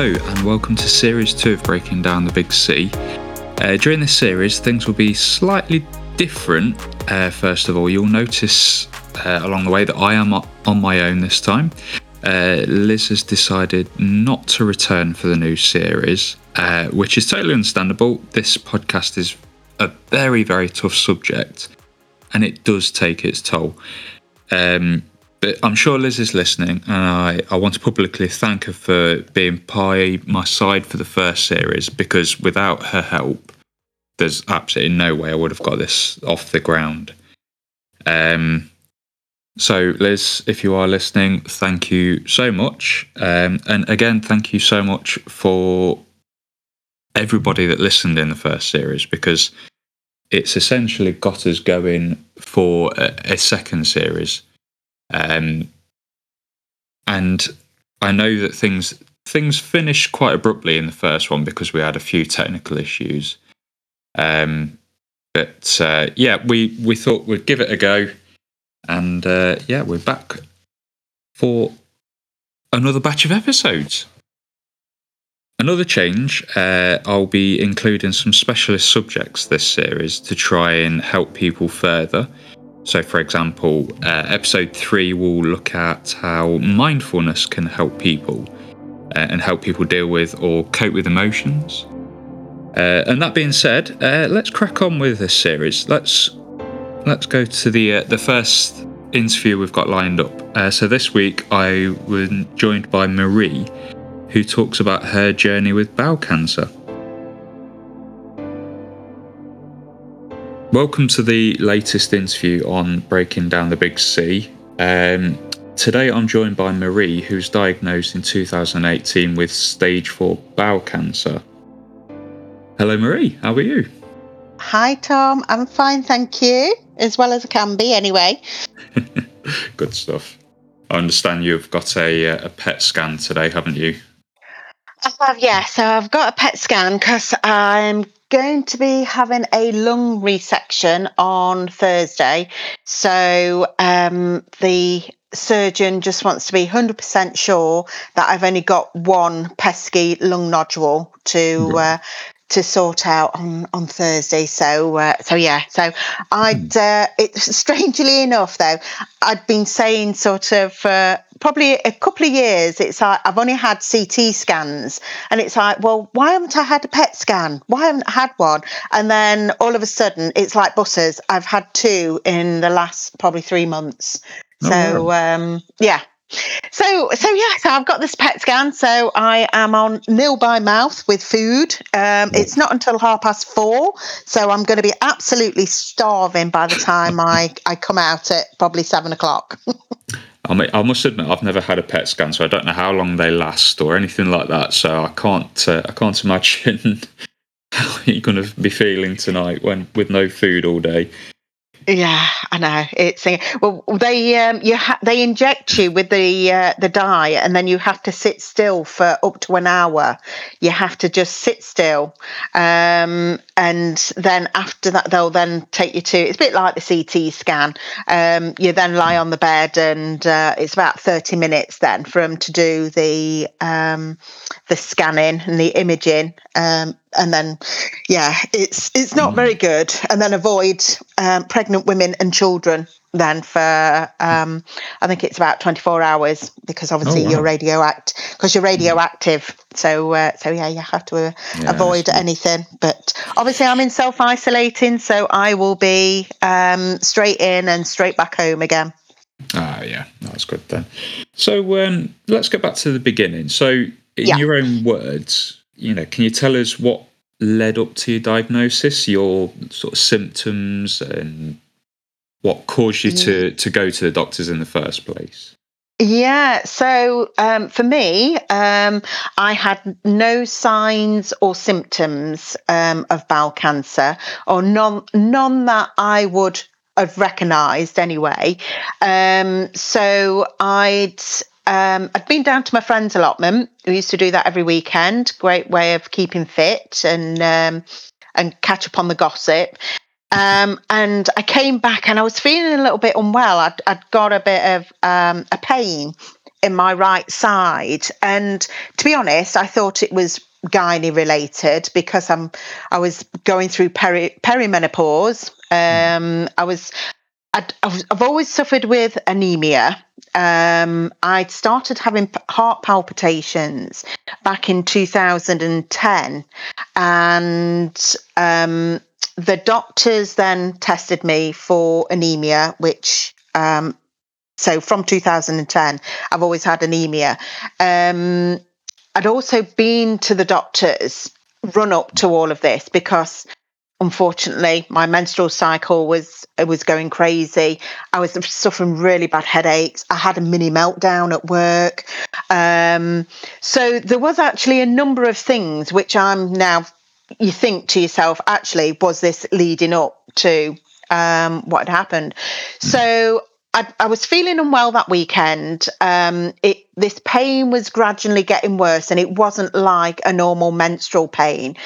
Hello, and welcome to Series 2 of Breaking Down the Big C. Uh, during this series, things will be slightly different. Uh, first of all, you'll notice uh, along the way that I am on my own this time. Uh, Liz has decided not to return for the new series, uh, which is totally understandable. This podcast is a very, very tough subject, and it does take its toll. Um, but I'm sure Liz is listening, and I, I want to publicly thank her for being by my side for the first series because without her help, there's absolutely no way I would have got this off the ground. Um, so, Liz, if you are listening, thank you so much. Um, and again, thank you so much for everybody that listened in the first series because it's essentially got us going for a, a second series. Um, and I know that things things finished quite abruptly in the first one because we had a few technical issues. Um, but uh, yeah, we we thought we'd give it a go, and uh, yeah, we're back for another batch of episodes. Another change, uh, I'll be including some specialist subjects this series to try and help people further. So, for example, uh, episode three will look at how mindfulness can help people uh, and help people deal with or cope with emotions. Uh, and that being said, uh, let's crack on with this series. Let's let's go to the uh, the first interview we've got lined up. Uh, so this week I was joined by Marie, who talks about her journey with bowel cancer. Welcome to the latest interview on breaking down the big C. Um, today I'm joined by Marie, who's diagnosed in 2018 with stage 4 bowel cancer. Hello, Marie. How are you? Hi, Tom. I'm fine, thank you. As well as I can be, anyway. Good stuff. I understand you've got a, uh, a PET scan today, haven't you? I have, yeah. So I've got a PET scan because I'm going to be having a lung resection on Thursday. So um, the surgeon just wants to be 100% sure that I've only got one pesky lung nodule to uh, to sort out on on Thursday. So uh, so yeah. So I'd hmm. uh, it strangely enough though I'd been saying sort of uh, probably a couple of years. It's like I've only had CT scans, and it's like, well, why haven't I had a PET scan? Why haven't I had one? And then all of a sudden, it's like buses. I've had two in the last probably three months. Oh, so wow. um, yeah, so, so yeah, so I've got this PET scan. So I am on nil by mouth with food. Um, it's not until half past four, so I'm going to be absolutely starving by the time I I come out at probably seven o'clock. I, must admit I've never had a PET scan, so I don't know how long they last or anything like that. So I can't uh, I can't imagine how you're going to be feeling tonight when with no food all day. Yeah, I know. It's well, they um, you ha- they inject you with the uh, the dye, and then you have to sit still for up to an hour. You have to just sit still, um, and then after that, they'll then take you to. It's a bit like the CT scan. Um, you then lie on the bed, and uh, it's about thirty minutes then for them to do the um, the scanning and the imaging, um, and then yeah it's it's not very good. And then avoid um, pregnant women and children then for um, i think it's about 24 hours because obviously oh, wow. you're radioactive because you're radioactive. So uh, so yeah you have to uh, yeah, avoid anything. But obviously i'm in self-isolating so i will be um, straight in and straight back home again. Ah yeah. That's good then. So um, let's go back to the beginning. So in yeah. your own words you know, can you tell us what led up to your diagnosis, your sort of symptoms, and what caused you to to go to the doctors in the first place? Yeah, so um, for me, um, I had no signs or symptoms um, of bowel cancer, or none, none that I would have recognised anyway. Um, so I'd um, I'd been down to my friend's allotment. We used to do that every weekend. Great way of keeping fit and um, and catch up on the gossip. Um, and I came back and I was feeling a little bit unwell. I'd, I'd got a bit of um, a pain in my right side. And to be honest, I thought it was gynae related because I'm I was going through peri, perimenopause. Um, I was i have always suffered with anemia. Um, I'd started having heart palpitations back in 2010, and um, the doctors then tested me for anemia, which um, so from 2010, I've always had anemia. Um, I'd also been to the doctors run up to all of this because unfortunately my menstrual cycle was was going crazy. I was suffering really bad headaches. I had a mini meltdown at work. Um, so there was actually a number of things which i'm now you think to yourself actually was this leading up to um, what had happened? So I, I, was feeling unwell that weekend. Um, it this pain was gradually getting worse, and it wasn't like a normal menstrual pain.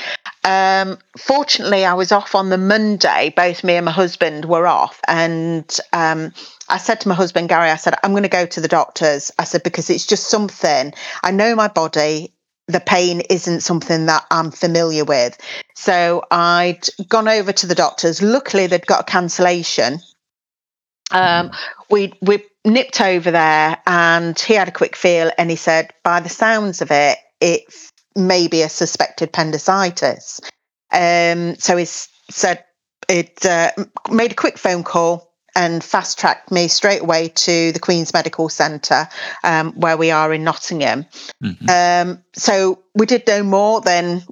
Um, fortunately, I was off on the Monday. Both me and my husband were off, and um, I said to my husband Gary, I said, "I'm going to go to the doctors." I said because it's just something I know my body. The pain isn't something that I'm familiar with. So I'd gone over to the doctors. Luckily, they'd got a cancellation um, we we nipped over there, and he had a quick feel, and he said, by the sounds of it, it may be a suspected appendicitis. Um, so he said it uh, made a quick phone call and fast tracked me straight away to the Queen's Medical Centre, um, where we are in Nottingham. Mm-hmm. Um, so we did no more than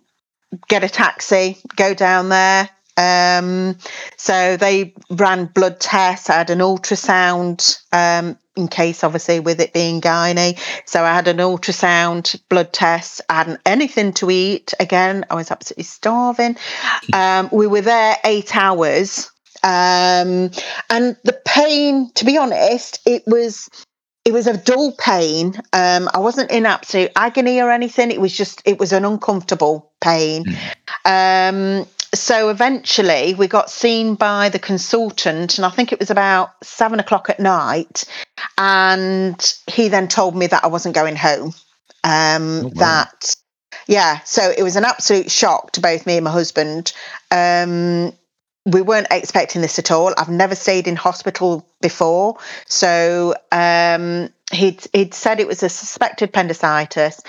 get a taxi, go down there, um, so they ran blood tests. I had an ultrasound um, in case, obviously, with it being gynae. So I had an ultrasound, blood test. I hadn't anything to eat. Again, I was absolutely starving. Um, we were there eight hours. Um, and the pain, to be honest, it was it was a dull pain. Um, I wasn't in absolute agony or anything. It was just, it was an uncomfortable pain. Mm. So eventually we got seen by the consultant, and I think it was about seven o'clock at night. And he then told me that I wasn't going home. Um, oh, wow. That, yeah, so it was an absolute shock to both me and my husband. Um, we weren't expecting this at all. I've never stayed in hospital before, so um, he'd he'd said it was a suspected appendicitis.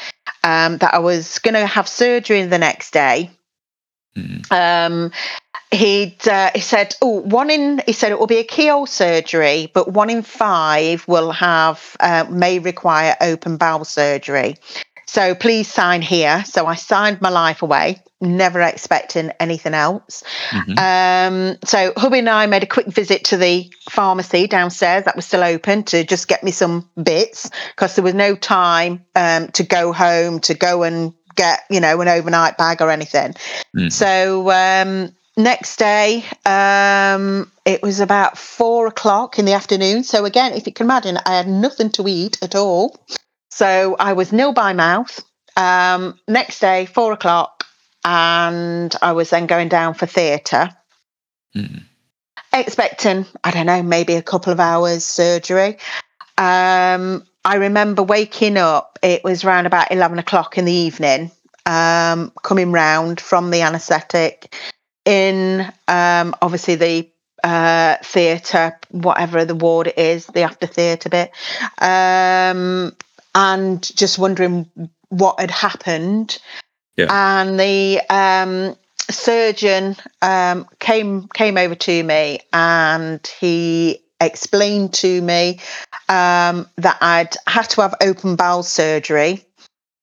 Um, that I was going to have surgery the next day. Mm. Um, he'd uh, he said, "Oh, one in," he said, "It will be a keyhole surgery, but one in five will have uh, may require open bowel surgery." So please sign here. So I signed my life away, never expecting anything else. Mm-hmm. Um, so hubby and I made a quick visit to the pharmacy downstairs that was still open to just get me some bits because there was no time um, to go home to go and get you know an overnight bag or anything. Mm. So um, next day um, it was about four o'clock in the afternoon. So again, if you can imagine, I had nothing to eat at all. So I was nil by mouth. Um, next day, four o'clock, and I was then going down for theatre. Mm. Expecting, I don't know, maybe a couple of hours surgery. Um, I remember waking up, it was around about 11 o'clock in the evening, um, coming round from the anaesthetic in um, obviously the uh, theatre, whatever the ward it is, the after theatre bit. Um, and just wondering what had happened. Yeah. And the um, surgeon um, came came over to me and he explained to me um, that I'd had to have open bowel surgery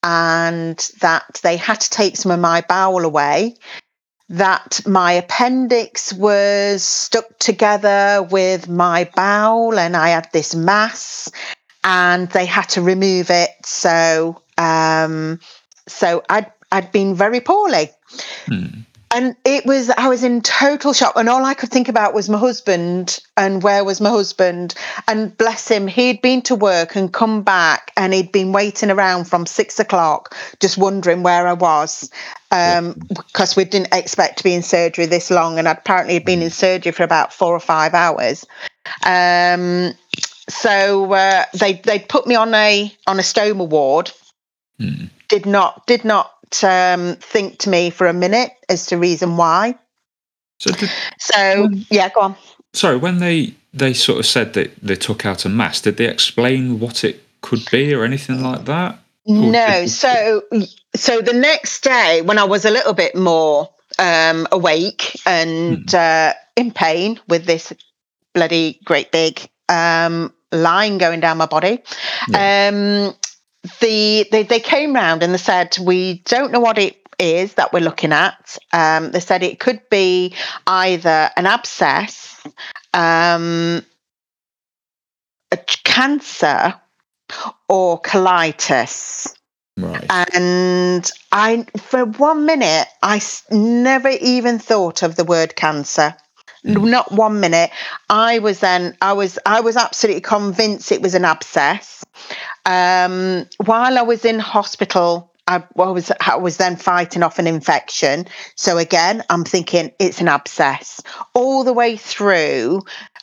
and that they had to take some of my bowel away. That my appendix was stuck together with my bowel, and I had this mass, and they had to remove it. So, um, so I'd I'd been very poorly. Hmm. And it was, I was in total shock. And all I could think about was my husband and where was my husband. And bless him, he'd been to work and come back and he'd been waiting around from six o'clock, just wondering where I was. Um, because we didn't expect to be in surgery this long. And I'd apparently been in surgery for about four or five hours. Um, so uh, they they put me on a on a stoma ward. Hmm. Did not did not um, think to me for a minute as to reason why. So, did, So yeah, go on. sorry, when they they sort of said that they took out a mass, did they explain what it could be or anything like that? Or No, did- so so the next day when I was a little bit more um, awake and uh, in pain with this bloody great big um, line going down my body, um, the they, they came round and they said we don't know what it is that we're looking at. Um, they said it could be either an abscess, um, a cancer, or colitis. Right. And I, for one minute, I never even thought of the word cancer. Not one minute. I was then, I was, I was absolutely convinced it was an abscess. Um, while I was in hospital, I, was, I was then fighting off an infection. So again, I'm thinking it's an abscess all the way through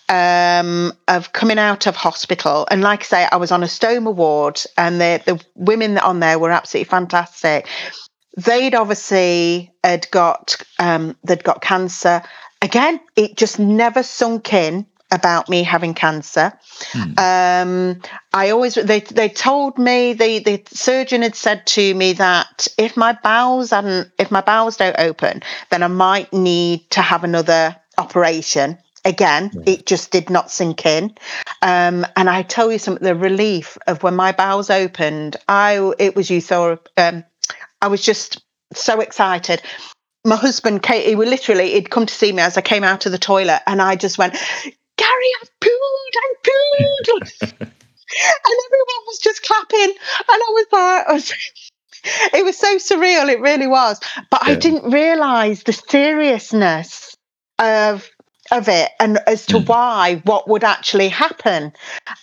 um, of coming out of hospital. And like I say, I was on a stoma ward, and the the women on there were absolutely fantastic. They'd obviously had got um, they'd got cancer. Again, it just never sunk in about me having cancer. Um, I always they they told me the the surgeon had said to me that if my bowels hadn't if my bowels don't open, then I might need to have another operation. Again, it just did not sink in. Um, and I tell you something, the relief of when my bowels opened, I it was euphoric. Um, I was just so excited. My husband, he would literally, he'd come to see me as I came out of the toilet, and I just went, Gary, I've pooed, I've pooed. and everyone was just clapping. And I was like, I was, it was so surreal, it really was. But I didn't realise the seriousness of of it and as to Mm. why what would actually happen.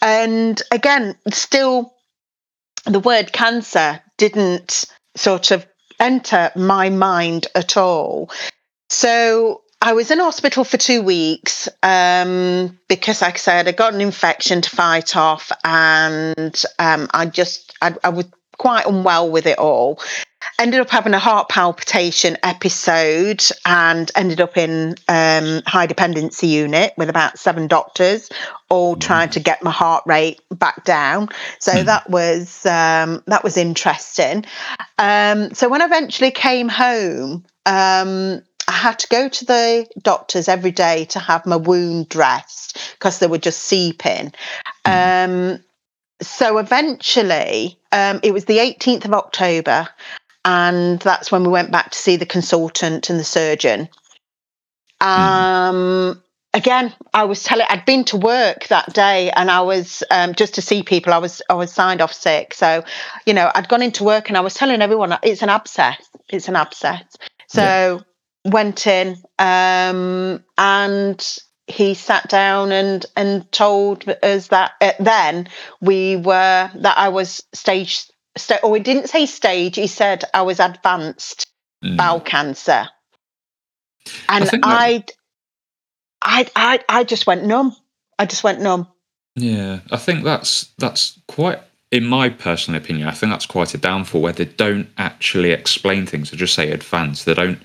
And again, still the word cancer didn't sort of enter my mind at all. So I was in hospital for two weeks um, because, like I said, I got an infection to fight off, and um, I just I, I was quite unwell with it all. Ended up having a heart palpitation episode and ended up in um, high dependency unit with about seven doctors, all trying to get my heart rate back down. So that was um, that was interesting. Um, so when I eventually came home, um, I had to go to the doctors every day to have my wound dressed because they were just seeping. Um, so eventually, um, it was the 18th of October, and that's when we went back to see the consultant and the surgeon. Um, again, I was telling, I'd been to work that day, and I was um, just to see people. I was I was signed off sick, so you know I'd gone into work, and I was telling everyone it's an abscess. It's an abscess. So went in, um, and he sat down and and told us that uh, then we were that I was stage. Sta- or he didn't say stage. He said I was advanced Mm. bowel cancer, and I, I, I, I just went numb. I just went numb. Yeah, I think that's that's quite, in my personal opinion, I think that's quite a downfall where they don't actually explain things. They just say advanced. They don't.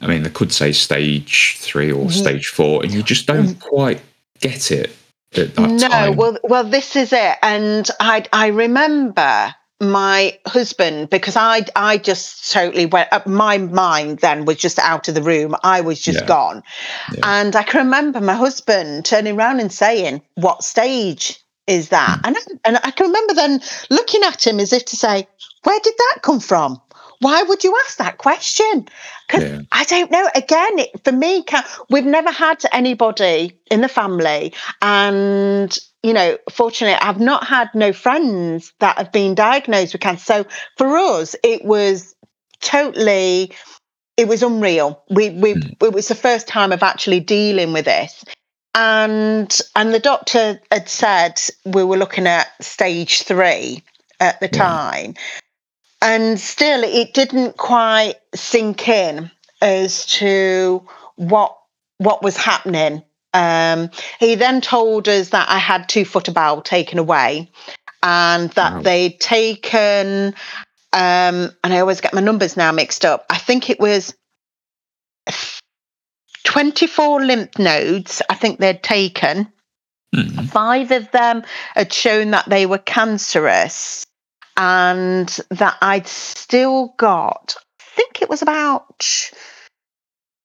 I mean, they could say stage three or Ye- stage four, and you just don't quite get it at that no, time. well, well, this is it, and I, I remember my husband because I, I just totally went. uh, My mind then was just out of the room. I was just Yeah. gone, Yeah. and I can remember my husband turning around and saying, "What stage is that?" Hmm. And I, and I can remember then looking at him as if to say, "Where did that come from?" Why would you ask that question? Because Yeah. I don't know. Again, it, for me, we've never had anybody in the family, and you know, fortunately, I've not had no friends that have been diagnosed with cancer. So for us, it was totally, it was unreal. We we hmm. it was the first time of actually dealing with this, and and the doctor had said we were looking at stage three at the Yeah. time, and still it didn't quite sink in as to what what was happening Um, he then told us that I had two foot of bowel taken away and that wow. they'd taken, um, and I always get my numbers now mixed up. I think it was 24 lymph nodes, I think they'd taken. Mm-hmm. Five of them had shown that they were cancerous and that I'd still got, I think it was about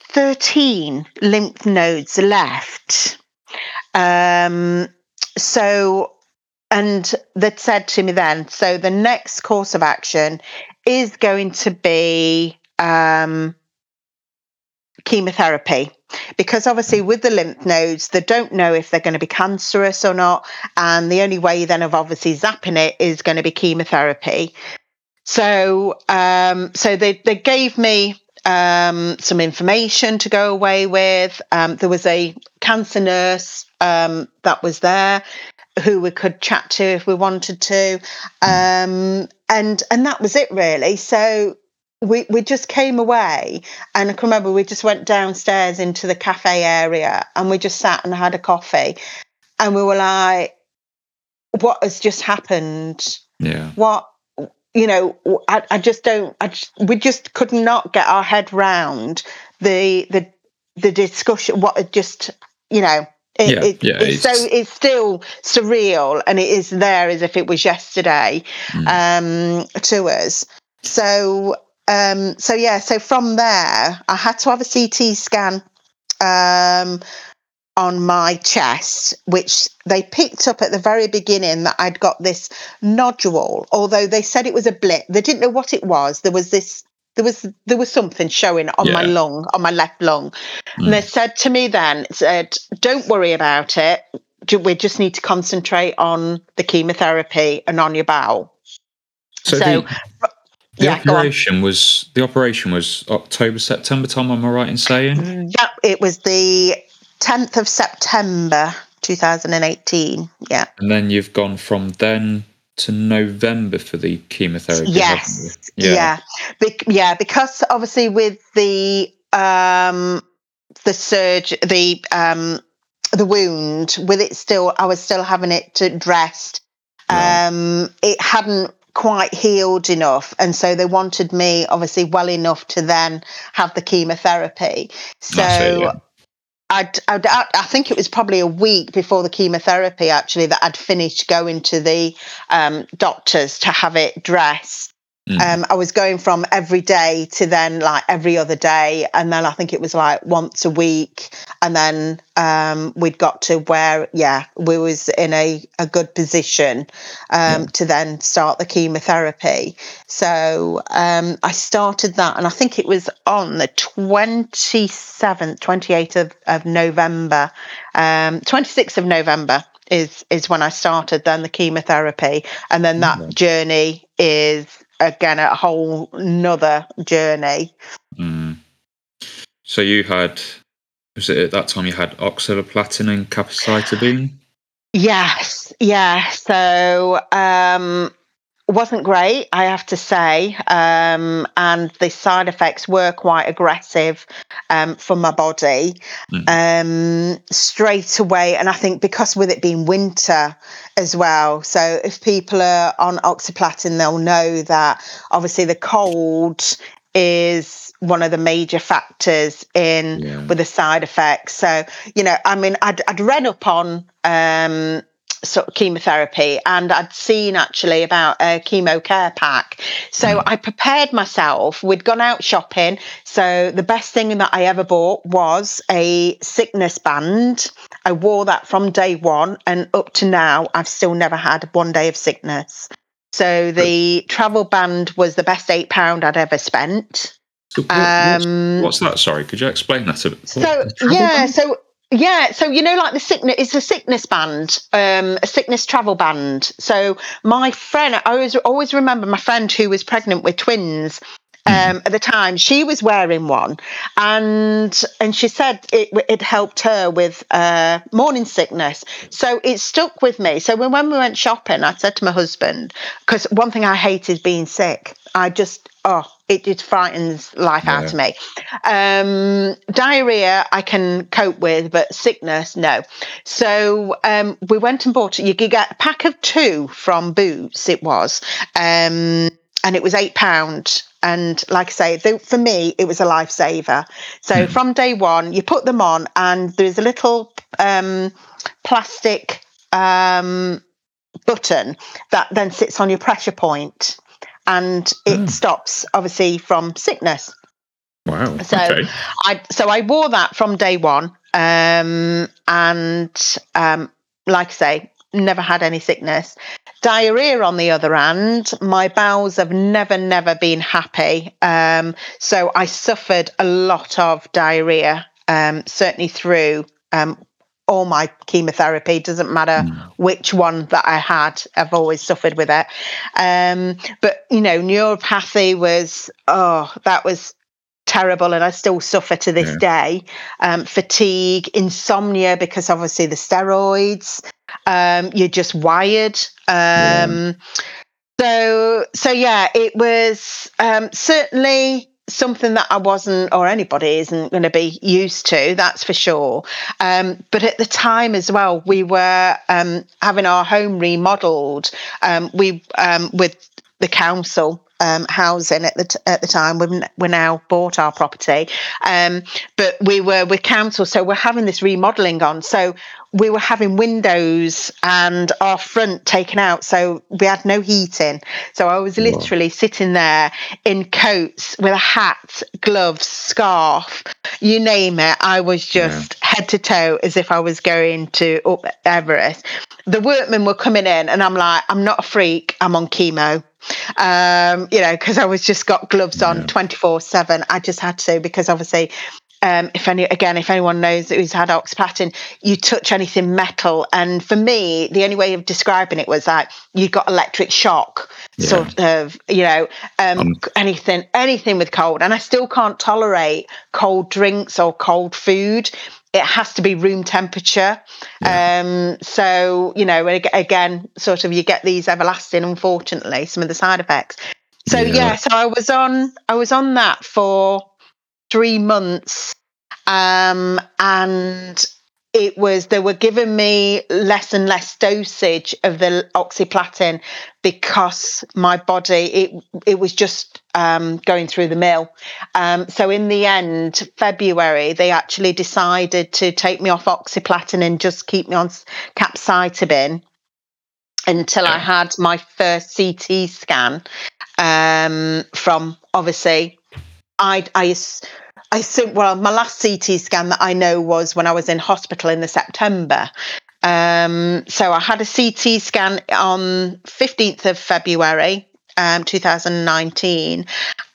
13 lymph nodes left. Um, so, and that said to me then, so the next course of action is going to be um, chemotherapy. Because obviously with the lymph nodes they don't know if they're going to be cancerous or not and the only way then of obviously zapping it is going to be chemotherapy. So um, so they, they gave me um, some information to go away with. Um, there was a cancer nurse um, that was there who we could chat to if we wanted to. Um, and and that was it really. So we we just came away and I can remember we just went downstairs into the cafe area and we just sat and had a coffee and we were like what has just happened? Yeah. What you know I, I just don't I just, we just could not get our head round the the the discussion what had just you know it, yeah, it, yeah, it's, it's, so it's still surreal and it is there as if it was yesterday mm. um, to us. So um, so yeah, so from there, I had to have a CT scan um, on my chest, which they picked up at the very beginning that I'd got this nodule. Although they said it was a blip, they didn't know what it was. There was this. There was there was something showing on yeah. my lung, on my left lung, mm. and they said to me then, said, "Don't worry about it. We just need to concentrate on the chemotherapy and on your bowel." So, so the, the yeah, operation was the operation was October September time. Am I right in saying? Yeah, it was the tenth of September, two thousand and eighteen. Yeah, and then you've gone from then to November for the chemotherapy. Yes, yeah, yeah, Be- yeah, because obviously with the um the surge, the um the wound with it still, I was still having it dressed. Right. Um, it hadn't quite healed enough. And so they wanted me obviously well enough to then have the chemotherapy. So it, yeah. I'd, I'd, i think it was probably a week before the chemotherapy actually that I'd finished going to the um, doctors to have it dressed Mm. Um, I was going from every day to then like every other day, and then I think it was like once a week, and then um, we'd got to where yeah we was in a, a good position um, yeah. to then start the chemotherapy. So um, I started that, and I think it was on the twenty seventh, twenty eighth of, of November, um, twenty sixth of November is is when I started then the chemotherapy, and then that mm-hmm. journey is again a whole another journey. Mm. So you had was it at that time you had oxaliplatin and capecitabine? Yes, yeah. So um wasn't great, I have to say. Um, and the side effects were quite aggressive um, for my body mm. um, straight away. And I think because with it being winter as well, so if people are on oxaliplatin, they'll know that obviously the cold is one of the major factors in yeah. with the side effects. So, you know, I mean, I'd, I'd read up on um, sort of chemotherapy and I'd seen actually about a chemo care pack. So mm. I prepared myself. We'd gone out shopping. So the best thing that I ever bought was a sickness band. I wore that from day one and up to now, I've still never had one day of sickness. So the travel band was the best eight pound I'd ever spent. So what, um, what's, what's, that? Sorry, could you explain that a bit? So yeah, band? so yeah, so you know, like the sickness, it's a sickness band, um, a sickness travel band. So my friend, I always always remember my friend who was pregnant with twins, um, at the time she was wearing one. And and she said it, it helped her with uh, morning sickness. So it stuck with me. So when, when we went shopping i said to my husband because one thing i hate is being sick. I just oh it just frightens life yeah. out of me. Um, diarrhea i can cope with but sickness no. So um, we went and bought you could get a pack of two from boots it was. Um, and it was eight pound and like I say, they, for me, it was a lifesaver. So mm. from day one, you put them on, and there's a little um, plastic um, button that then sits on your pressure point, and it mm. stops obviously from sickness. Wow. So okay. I so I wore that from day one, um, and um, like I say, never had any sickness. Diarrhea, on the other hand, my bowels have never, never been happy. Um, so I suffered a lot of diarrhea, um, certainly through um, all my chemotherapy. Doesn't matter mm. which one that I had, I've always suffered with it. Um, but, you know, neuropathy was, oh, that was terrible and I still suffer to this yeah. day. Um, fatigue, insomnia, because obviously the steroids, um, you're just wired. Um, yeah. So, so yeah, it was um, certainly something that I wasn't, or anybody isn't going to be used to. That's for sure. Um, but at the time as well, we were um, having our home remodeled. Um, we um, with the council um, housing at the t- at the time. We've we now bought our property, um, but we were with council, so we're having this remodelling on. So we were having windows and our front taken out, so we had no heating. So I was literally Whoa. sitting there in coats with a hat, gloves, scarf, you name it. I was just yeah. head to toe as if I was going to up Everest. The workmen were coming in, and I'm like, I'm not a freak. I'm on chemo um, you know, because I was just got gloves on twenty four seven. I just had to because obviously. Um, if any, again, if anyone knows who's had oxaliplatin, you touch anything metal, and for me, the only way of describing it was like you got electric shock, yeah. sort of, you know, um, um, anything, anything with cold, and I still can't tolerate cold drinks or cold food it has to be room temperature. Yeah. Um, so, you know, again, sort of you get these everlasting, unfortunately, some of the side effects. So yeah. yeah, so I was on I was on that for three months. Um, and it was they were giving me less and less dosage of the oxaliplatin because my body it it was just um, going through the mill. Um, so in the end, February they actually decided to take me off oxaliplatin and just keep me on capecitabine until I had my first CT scan um, from obviously I I I think, well, my last CT scan that I know was when I was in hospital in the September. Um, so I had a CT scan on 15th of February. Um, 2019,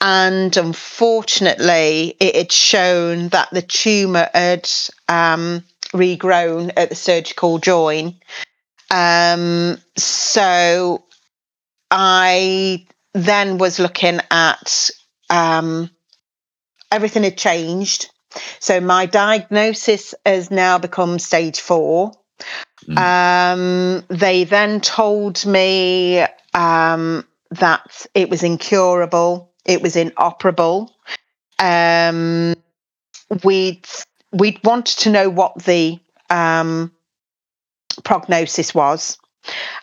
and unfortunately, it had shown that the tumour had um, regrown at the surgical joint. Um, so I then was looking at um, everything had changed. So my diagnosis has now become stage four. Mm. Um, they then told me um, that it was incurable, it was inoperable. Um, we'd we'd wanted to know what the um, prognosis was.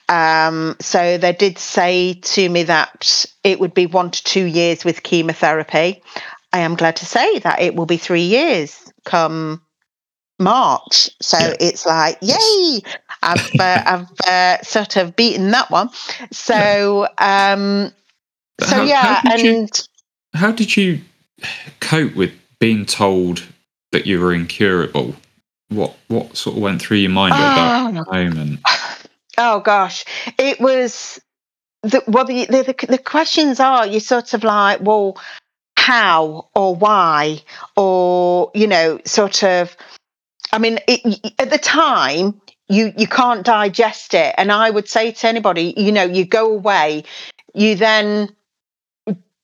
Um, so they did say to me that it would be one to two years with chemotherapy. I am glad to say that it will be three years come March. So yeah. it's like, yay! I've uh, I've uh, sort of beaten that one. So um, so how, yeah, how and you, how did you cope with being told that you were incurable? What what sort of went through your mind at that oh. moment? Oh gosh, it was the well the, the the questions are you sort of like well how or why or you know sort of i mean it, at the time you you can't digest it. And i would say to anybody you know you go away you then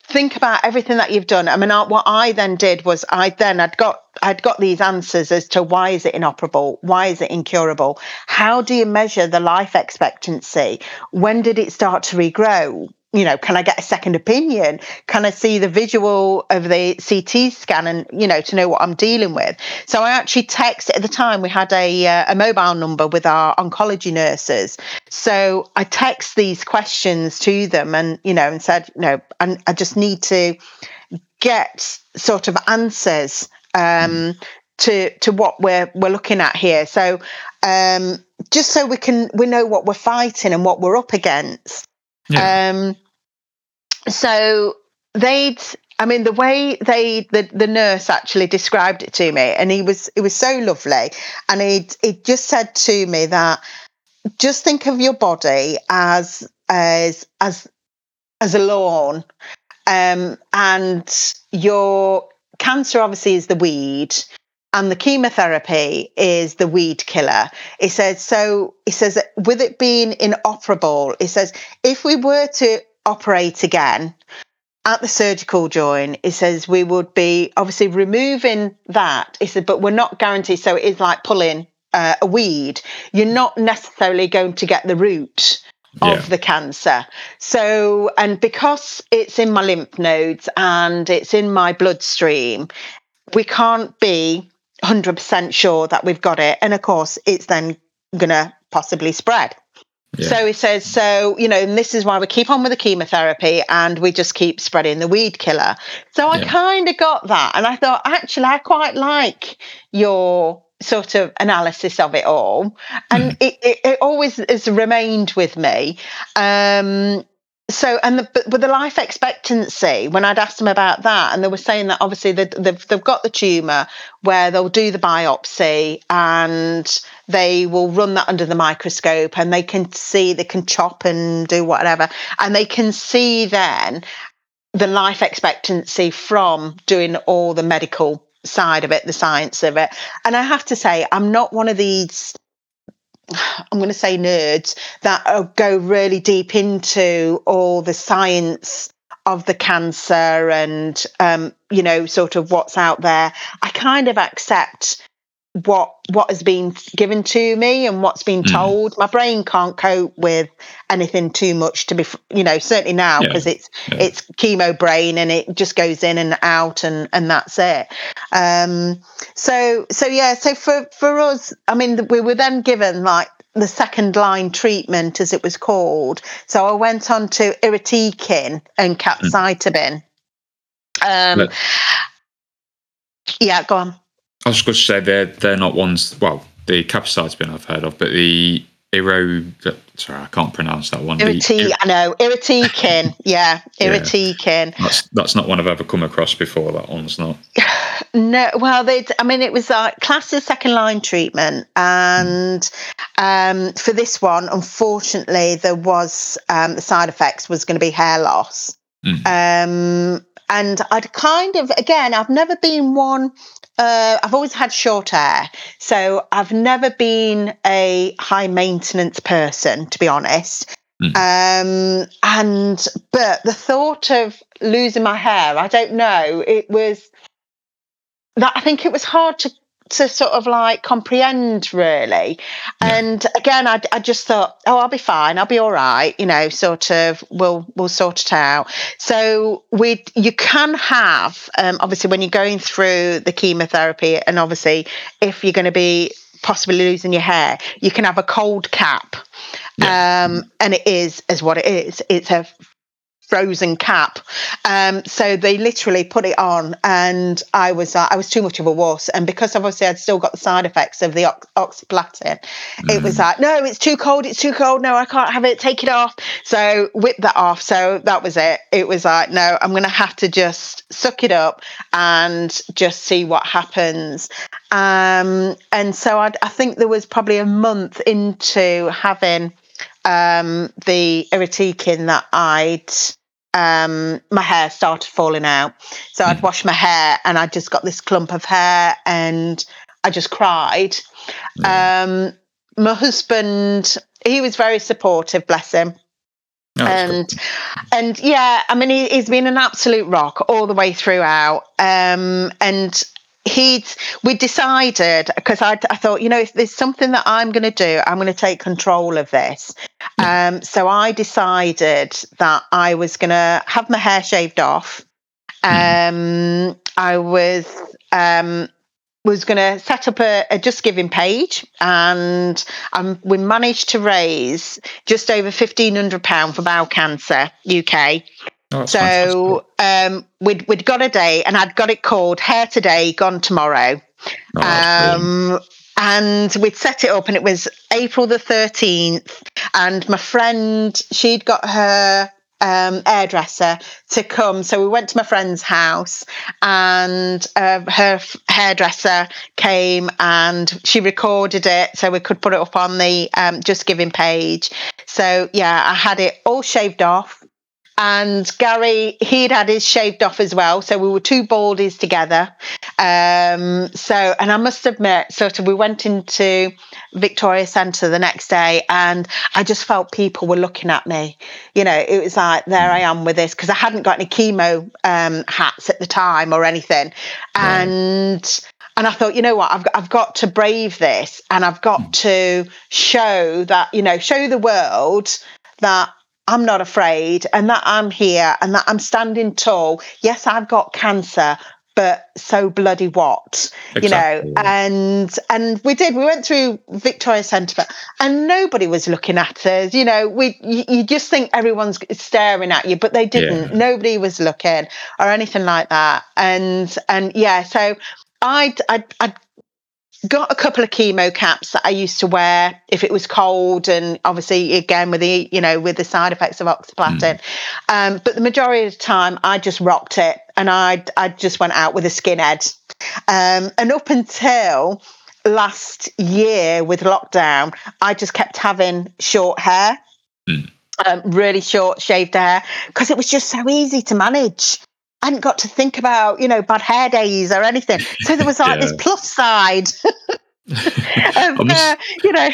think about everything that you've done. I mean, I, what I then did was I then I'd got I'd got these answers as to why is it inoperable, why is it incurable, how do you measure the life expectancy, when did it start to regrow, you know, can I get a second opinion? Can I see the visual of the CT scan and, you know, to know what I'm dealing with? So I actually texted at the time, we had a, uh, a mobile number with our oncology nurses. So I text these questions to them and, you know, and said, you know, I, I just need to get sort of answers um, to to what we're we're looking at here. So um, just so we can we know what we're fighting and what we're up against. Yeah. Um, so they'd I mean, the way they the, the nurse actually described it to me, and he was it was so lovely, and he he just said to me that just think of your body as as as as a lawn, um, and your cancer obviously is the weed, and the chemotherapy is the weed killer. He says so. He says with it being inoperable, he says if we were to operate again at the surgical joint, it says we would be obviously removing that. He said, but we're not guaranteed. So it is like pulling uh, a weed. You're not necessarily going to get the root of yeah. the cancer. So, and because it's in my lymph nodes and it's in my bloodstream, we can't be 100% sure that we've got it. And of course, it's then going to possibly spread. Yeah. So he says, so, you know, and this is why we keep on with the chemotherapy and we just keep spreading the weed killer. So I yeah. kind of got that. And I thought, actually, I quite like your sort of analysis of it all. And mm. it, it, it, always has remained with me. Um, so and the but the life expectancy when I'd asked them about that, and they were saying that obviously they, they've they've got the tumor where they'll do the biopsy and they will run that under the microscope and they can see they can chop and do whatever and they can see then the life expectancy from doing all the medical side of it, the science of it. And I have to say, I'm not one of these I'm going to say nerds that go really deep into all the science of the cancer and um, you know sort of what's out there. I kind of accept what what has been given to me and what's been mm. told. My brain can't cope with anything too much to be you know certainly now because yeah. it's yeah. it's chemo brain and it just goes in and out and and that's it. Um, so so yeah so for for us I mean we were then given like the second line treatment as it was called. So I went on to irinotecan and capecitabine. Um, but, yeah, go on. I was just going to say they're they're not ones. Well, the capecitabine I've heard of, but the Iro. Sorry, I can't pronounce that one. Irinotecan, I know. Irinotecan. yeah, irinotecan. Yeah. That's that's not one I've ever come across before. That one's not. No, well, they. I mean, it was like classed as second line treatment, and um, for this one, unfortunately, there was um, the side effects was going to be hair loss. Mm. Um, and I'd kind of again, I've never been one uh, I've always had short hair, so I've never been a high maintenance person, to be honest. Mm. Um, and but the thought of losing my hair, I don't know, it was that I think it was hard to to sort of like comprehend really. And again I, I just thought oh i'll be fine. I'll be all right you know sort of we'll we'll sort it out. So we you can have um, obviously when you're going through the chemotherapy and obviously if you're going to be possibly losing your hair you can have a cold cap. Yeah. um, and it is as what it is. It's a frozen cap. Um, so they literally put it on, and I was uh, I was too much of a wuss. And because obviously I'd still got the side effects of the ox- oxaliplatin, mm. it was mm. like, no, it's too cold, it's too cold. No, I can't have it. Take it off. So whip that off. So that was it. It was like, no, I'm going to have to just suck it up and just see what happens. Um, and so I'd, I think there was probably a month into having um, the irinotecan that I'd um, my hair started falling out. So I'd wash my hair and I just got this clump of hair and I just cried. Um, my husband, he was very supportive, bless him. Oh, and and yeah, I mean, he, he's been an absolute rock all the way throughout. Um, and he'd we decided because I, I thought, you know, if there's something that I'm going to do, I'm going to take control of this. Um, so I decided that I was going to have my hair shaved off. Um, I was um, was going to set up a, a Just Giving page, and um, we managed to raise just over fifteen hundred pound for bowel cancer UK. Oh, So um, we'd we'd got a day, and I'd got it called Hair Today, Gone Tomorrow. Oh. Um, and we'd set it up, and it was April the thirteenth. And my friend, she'd got her um, hairdresser to come, so we went to my friend's house, and uh, her f- hairdresser came and she recorded it, so we could put it up on the um, Just Giving page. So yeah, I had it all shaved off and Gary, he'd had his shaved off as well. So we were two baldies together. Um, so, and I must admit, sort of, we went into Victoria Centre the next day and I just felt people were looking at me. You know, it was like, there I am with this because I hadn't got any chemo um, hats at the time or anything. And, and I thought, you know what, I've, I've got to brave this and I've got to show that, you know, show the world that I'm not afraid and that I'm here and that I'm standing tall. Yes, I've got cancer, but so bloody what? You know, and and we did. We went through Victoria Centre and nobody was looking at us. You know, we you, you just think everyone's staring at you, but they didn't. Yeah. Nobody was looking or anything like that. And and yeah, so I'd I'd, I'd got a couple of chemo caps that I used to wear if it was cold, and obviously again with the you know with the side effects of oxaliplatin. Um, but the majority of the time, I just rocked it, and I I just went out with a skinhead. Um, and up until last year with lockdown, I just kept having short hair. Mm. Um, really short shaved hair because it was just so easy to manage. I hadn't got to think about, you know, bad hair days or anything. So there was like this plus side of, must- uh, you know,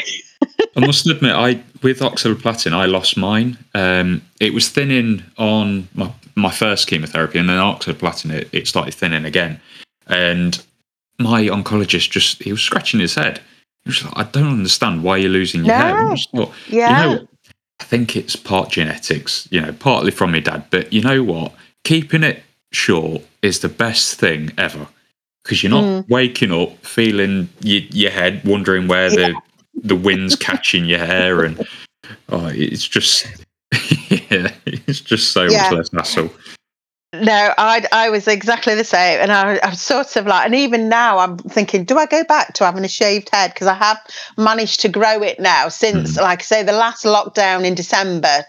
I must admit, I with oxaliplatin, I lost mine. Um, it was thinning on my, my first chemotherapy, and then oxaliplatin, it, it started thinning again. And my oncologist just he was scratching his head. He was like, "I don't understand why you're losing your hair." No. I just yeah. you know, I think it's part genetics, you know, partly from my dad. But you know what? Keeping it short is the best thing ever because you're not Mm. waking up feeling your, your head wondering where the the wind's catching your hair and oh, it's just yeah, it's just so Yeah. much less hassle. No, I I was exactly the same, and I, I'm sort of like, and even now I'm thinking, do I go back to having a shaved head because I have managed to grow it now since, like I say, the last lockdown in December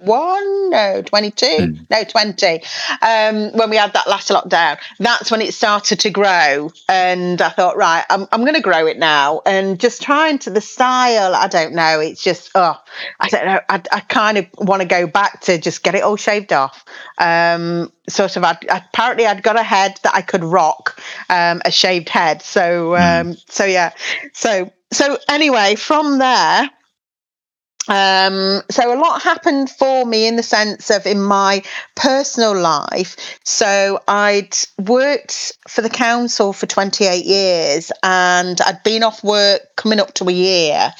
21, no, 22, Mm. no, 20, um, when we had that last lockdown. That's when it started to grow, and I thought, right, I'm I'm going to grow it now, and just trying to the style. I don't know, it's just oh, I don't know. I, I kind of want to go back to just get it all shaved off. Um, sort of, I'd, apparently, I'd got a head that I could rock um, a shaved head. So, um, so yeah. So, so anyway, from there. Um, so a lot happened for me in the sense of in my personal life. So I'd worked for the council for 28 years and I'd been off work coming up to a year.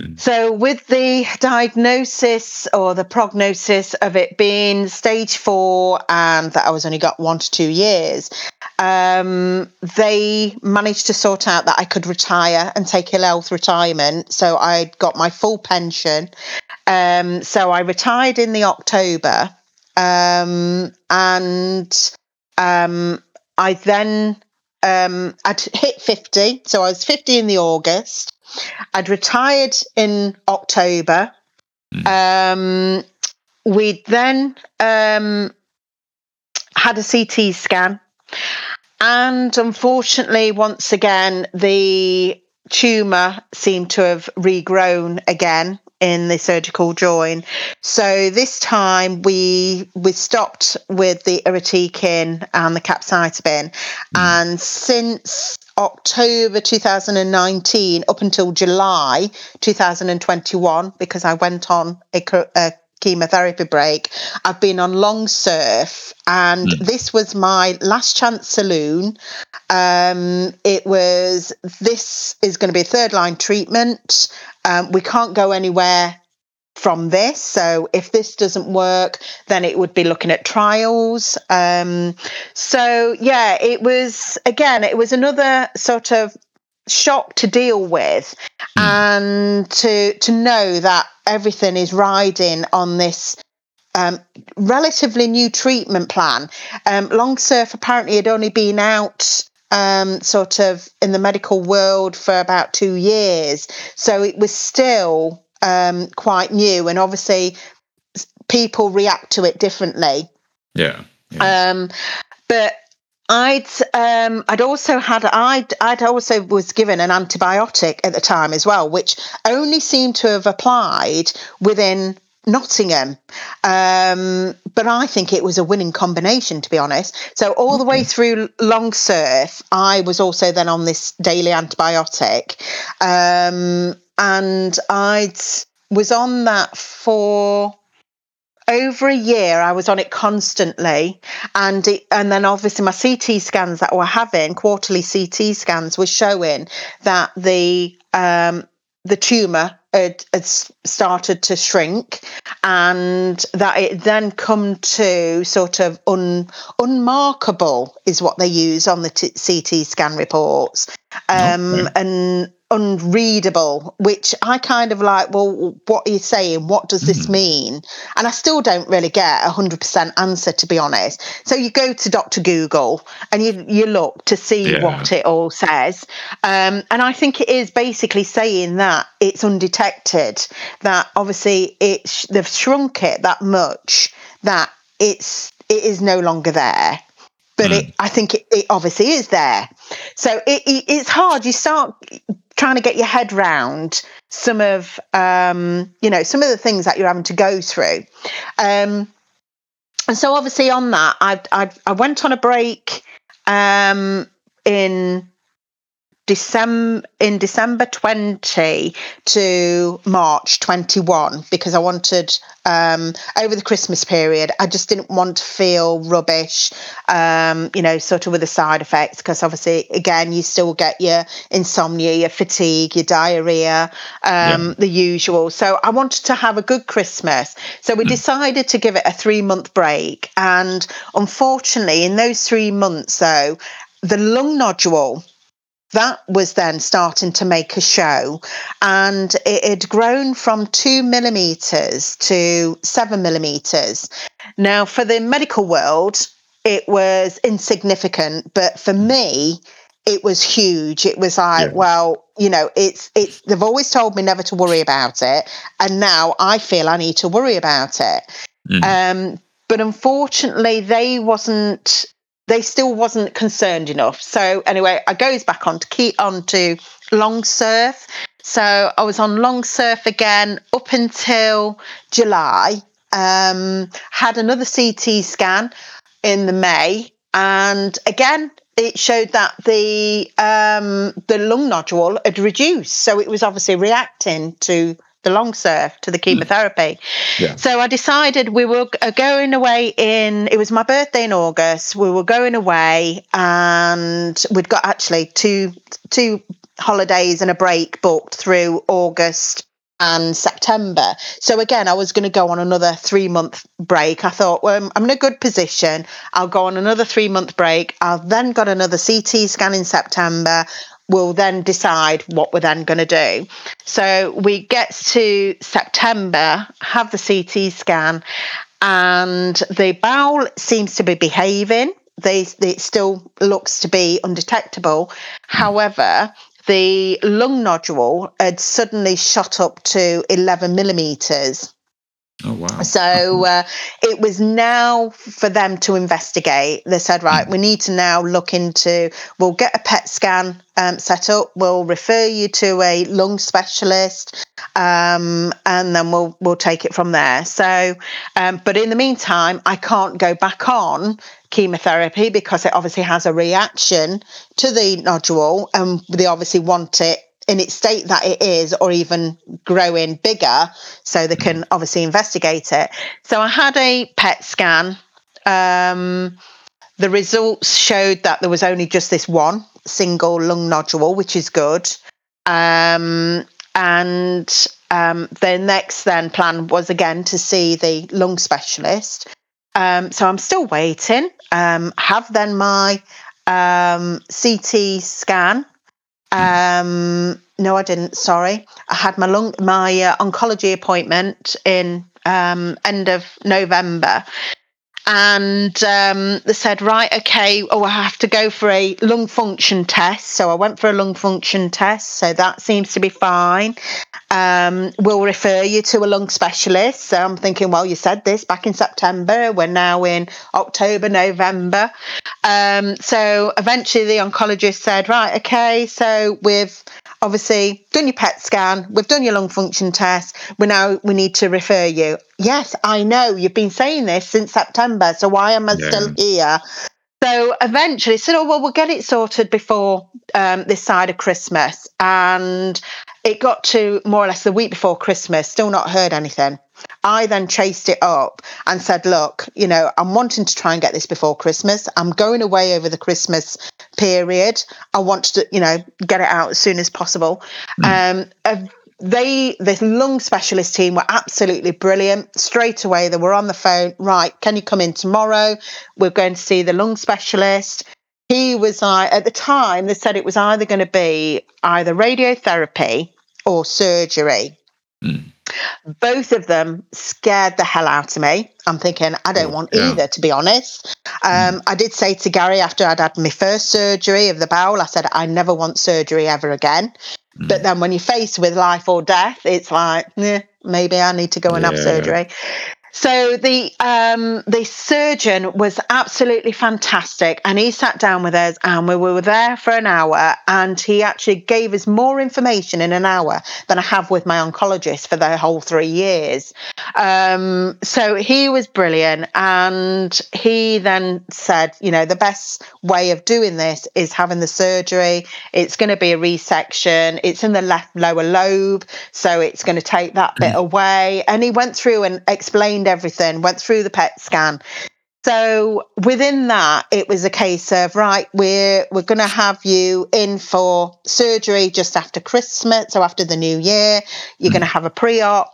Mm. So, with the diagnosis or the prognosis of it being stage four and that I was only got one to two years, um, they managed to sort out that I could retire and take ill health retirement. So, I got my full pension. Um, so, I retired in the October um, and um, I then um, I'd hit 50. So, I was 50 in the August. I'd retired in October. Um, we then um, had a CT scan, and unfortunately, once again, the tumour seemed to have regrown again in the surgical joint. So this time we we stopped with the irinotecan and the capecitabine, and since October 2019 up until July 2021 because I went on a, a chemotherapy break. I've been on Lonsurf, and mm. this was my last chance saloon. Um, it was this is going to be a third line treatment. Um, we can't go anywhere from this. So if this doesn't work, then it would be looking at trials. Um, so yeah, it was again, it was another sort of shock to deal with, mm. and to to know that everything is riding on this. Um, relatively new treatment plan. Um, Lonsurf apparently had only been out um, sort of in the medical world for about two years. So it was still um, quite new, and obviously people react to it differently. Yeah. yeah. Um, but I'd um, I'd also had I'd I'd also was given an antibiotic at the time as well, which only seemed to have applied within Nottingham. Um, but I think it was a winning combination, to be honest. So, all the way through Lonsurf, I was also then on this daily antibiotic. Um, and I was on that for over a year I was on it constantly. And it, and then obviously my CT scans that we're having quarterly CT scans were showing that the um, the tumor had, had started to shrink. And that it then come to sort of un, unmarkable is what they use on the t- CT scan reports. Um, okay. and unreadable, which I kind of like, well, what are you saying? What does this mm. mean? And I still don't really get a 100% answer, to be honest. So you go to Dr. Google and you, you look to see yeah. what it all says. Um, and I think it is basically saying that it's undetected, that obviously it's, they've shrunk it that much that it's it is no longer there but mm. it, I think it, it, obviously is there. So it, it, it's hard. You start trying to get your head round some of um, you know some of the things that you're having to go through. Um, and so obviously on that, I I, I went on a break um, in December in December 20 to March 21 because I wanted um, over the Christmas period I just didn't want to feel rubbish um, you know sort of with the side effects because obviously again you still get your insomnia your fatigue your diarrhea um, yeah. the usual so I wanted to have a good Christmas so we mm. decided to give it a 3 month break and unfortunately in those 3 months though the lung nodule that was then starting to make a show and it had grown from two millimeters to seven millimeters. Now, for the medical world, it was insignificant, but for me, it was huge. It was like, yeah. well, you know, it's it's they've always told me never to worry about it, and now I feel I need to worry about it. Mm. Um, but unfortunately, they wasn't they still wasn't concerned enough. So anyway, I goes back on to keep on to Lonsurf. So I was on Lonsurf again up until July. Um, had another CT scan in the May, and again it showed that the um, the lung nodule had reduced. So it was obviously reacting to the Lonsurf to the hmm. chemotherapy. Yeah. So I decided we were uh, going away in, it was my birthday in August. We were going away and we'd got actually two, two holidays and a break booked through August and September. So again, I was going to go on another three month break. I thought, well, I'm in a good position. I'll go on another three month break. I've then got another CT scan in September we'll then decide what we're then going to do. So we get to September, have the CT scan, and the bowel seems to be behaving. They, it still looks to be undetectable. However, the lung nodule had suddenly shot up to 11 millimeters. Oh wow! So uh, it was now for them to investigate. They said, right, we need to now look into. We'll get a PET scan um, set up. We'll refer you to a lung specialist, um, and then we'll we'll take it from there. So, um, but in the meantime, I can't go back on chemotherapy because it obviously has a reaction to the nodule, and they obviously want it in its state that it is or even growing bigger so they can obviously investigate it. So i had a pet scan. Um, the results showed that there was only just this one single lung nodule which is good. Um, and um, the next then plan was again to see the lung specialist. Um, so i'm still waiting. Um, have then my um, ct scan um, no, I didn't. Sorry, I had my lung, my uh, oncology appointment in um, end of November, and um, they said, right, okay, oh, I have to go for a lung function test. So I went for a lung function test. So that seems to be fine. Um, we'll refer you to a lung specialist. So I'm thinking, well, you said this back in September. We're now in October, November. Um, so eventually the oncologist said, right, okay, so we've obviously done your PET scan, we've done your lung function test. We now we need to refer you. Yes, I know you've been saying this since September. So why am I yeah. still here? So eventually said, oh well, we'll get it sorted before um, this side of Christmas, and it got to more or less the week before Christmas. Still not heard anything. I then chased it up and said, Look, you know, I'm wanting to try and get this before Christmas. I'm going away over the Christmas period. I want to, you know, get it out as soon as possible. Mm. Um, they, this lung specialist team were absolutely brilliant. Straight away, they were on the phone. Right, can you come in tomorrow? We're going to see the lung specialist. He was like, at the time, they said it was either going to be either radiotherapy or surgery. Mm. Both of them scared the hell out of me. I'm thinking, I don't want yeah. either, to be honest. Um, mm. I did say to Gary after I'd had my first surgery of the bowel, I said, I never want surgery ever again. Mm. But then when you're faced with life or death, it's like, eh, maybe I need to go and yeah. have surgery. So the um, the surgeon was absolutely fantastic, and he sat down with us, and we were there for an hour, and he actually gave us more information in an hour than I have with my oncologist for the whole three years. Um, so he was brilliant, and he then said, you know, the best way of doing this is having the surgery. It's going to be a resection. It's in the left lower lobe, so it's going to take that bit mm. away. And he went through and explained explained everything, went through the PET scan. So within that, it was a case of right, we're we're going to have you in for surgery just after Christmas, so after the New Year. You're going to have a pre-op.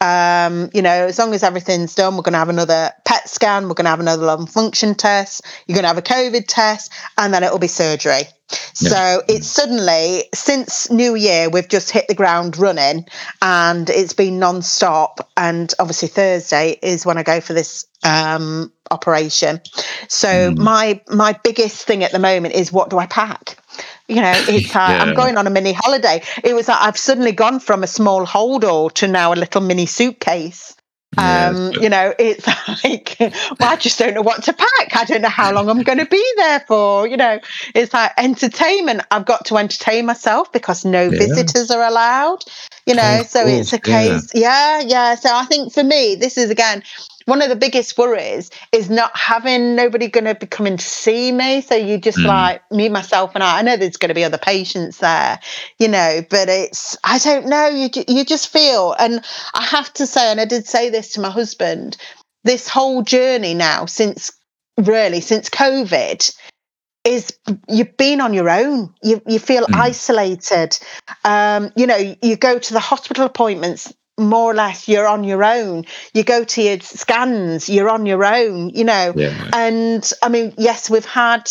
Um, you know, as long as everything's done, we're going to have another PET scan. We're going to have another lung function test. You're going to have a COVID test, and then it'll be surgery. Yeah. So it's suddenly since New Year we've just hit the ground running, and it's been non-stop. And obviously Thursday is when I go for this um, operation. So mm. my my biggest thing at the moment is what do I pack? You know, it's uh, yeah. I'm going on a mini holiday. It was like I've suddenly gone from a small hold all to now a little mini suitcase. Um, you know, it's like, well, I just don't know what to pack. I don't know how long I'm going to be there for. You know, it's like entertainment. I've got to entertain myself because no yeah. visitors are allowed. You know, oh, so it's a case. Yeah. yeah, yeah. So I think for me, this is again one of the biggest worries is not having nobody going to be coming to see me. So you just mm. like me, myself, and I. I know there's going to be other patients there, you know, but it's I don't know. You you just feel, and I have to say, and I did say this to my husband. This whole journey now, since really since COVID, is you've been on your own. You you feel mm. isolated. Um, you know, you go to the hospital appointments more or less you're on your own you go to your scans you're on your own you know yeah. and i mean yes we've had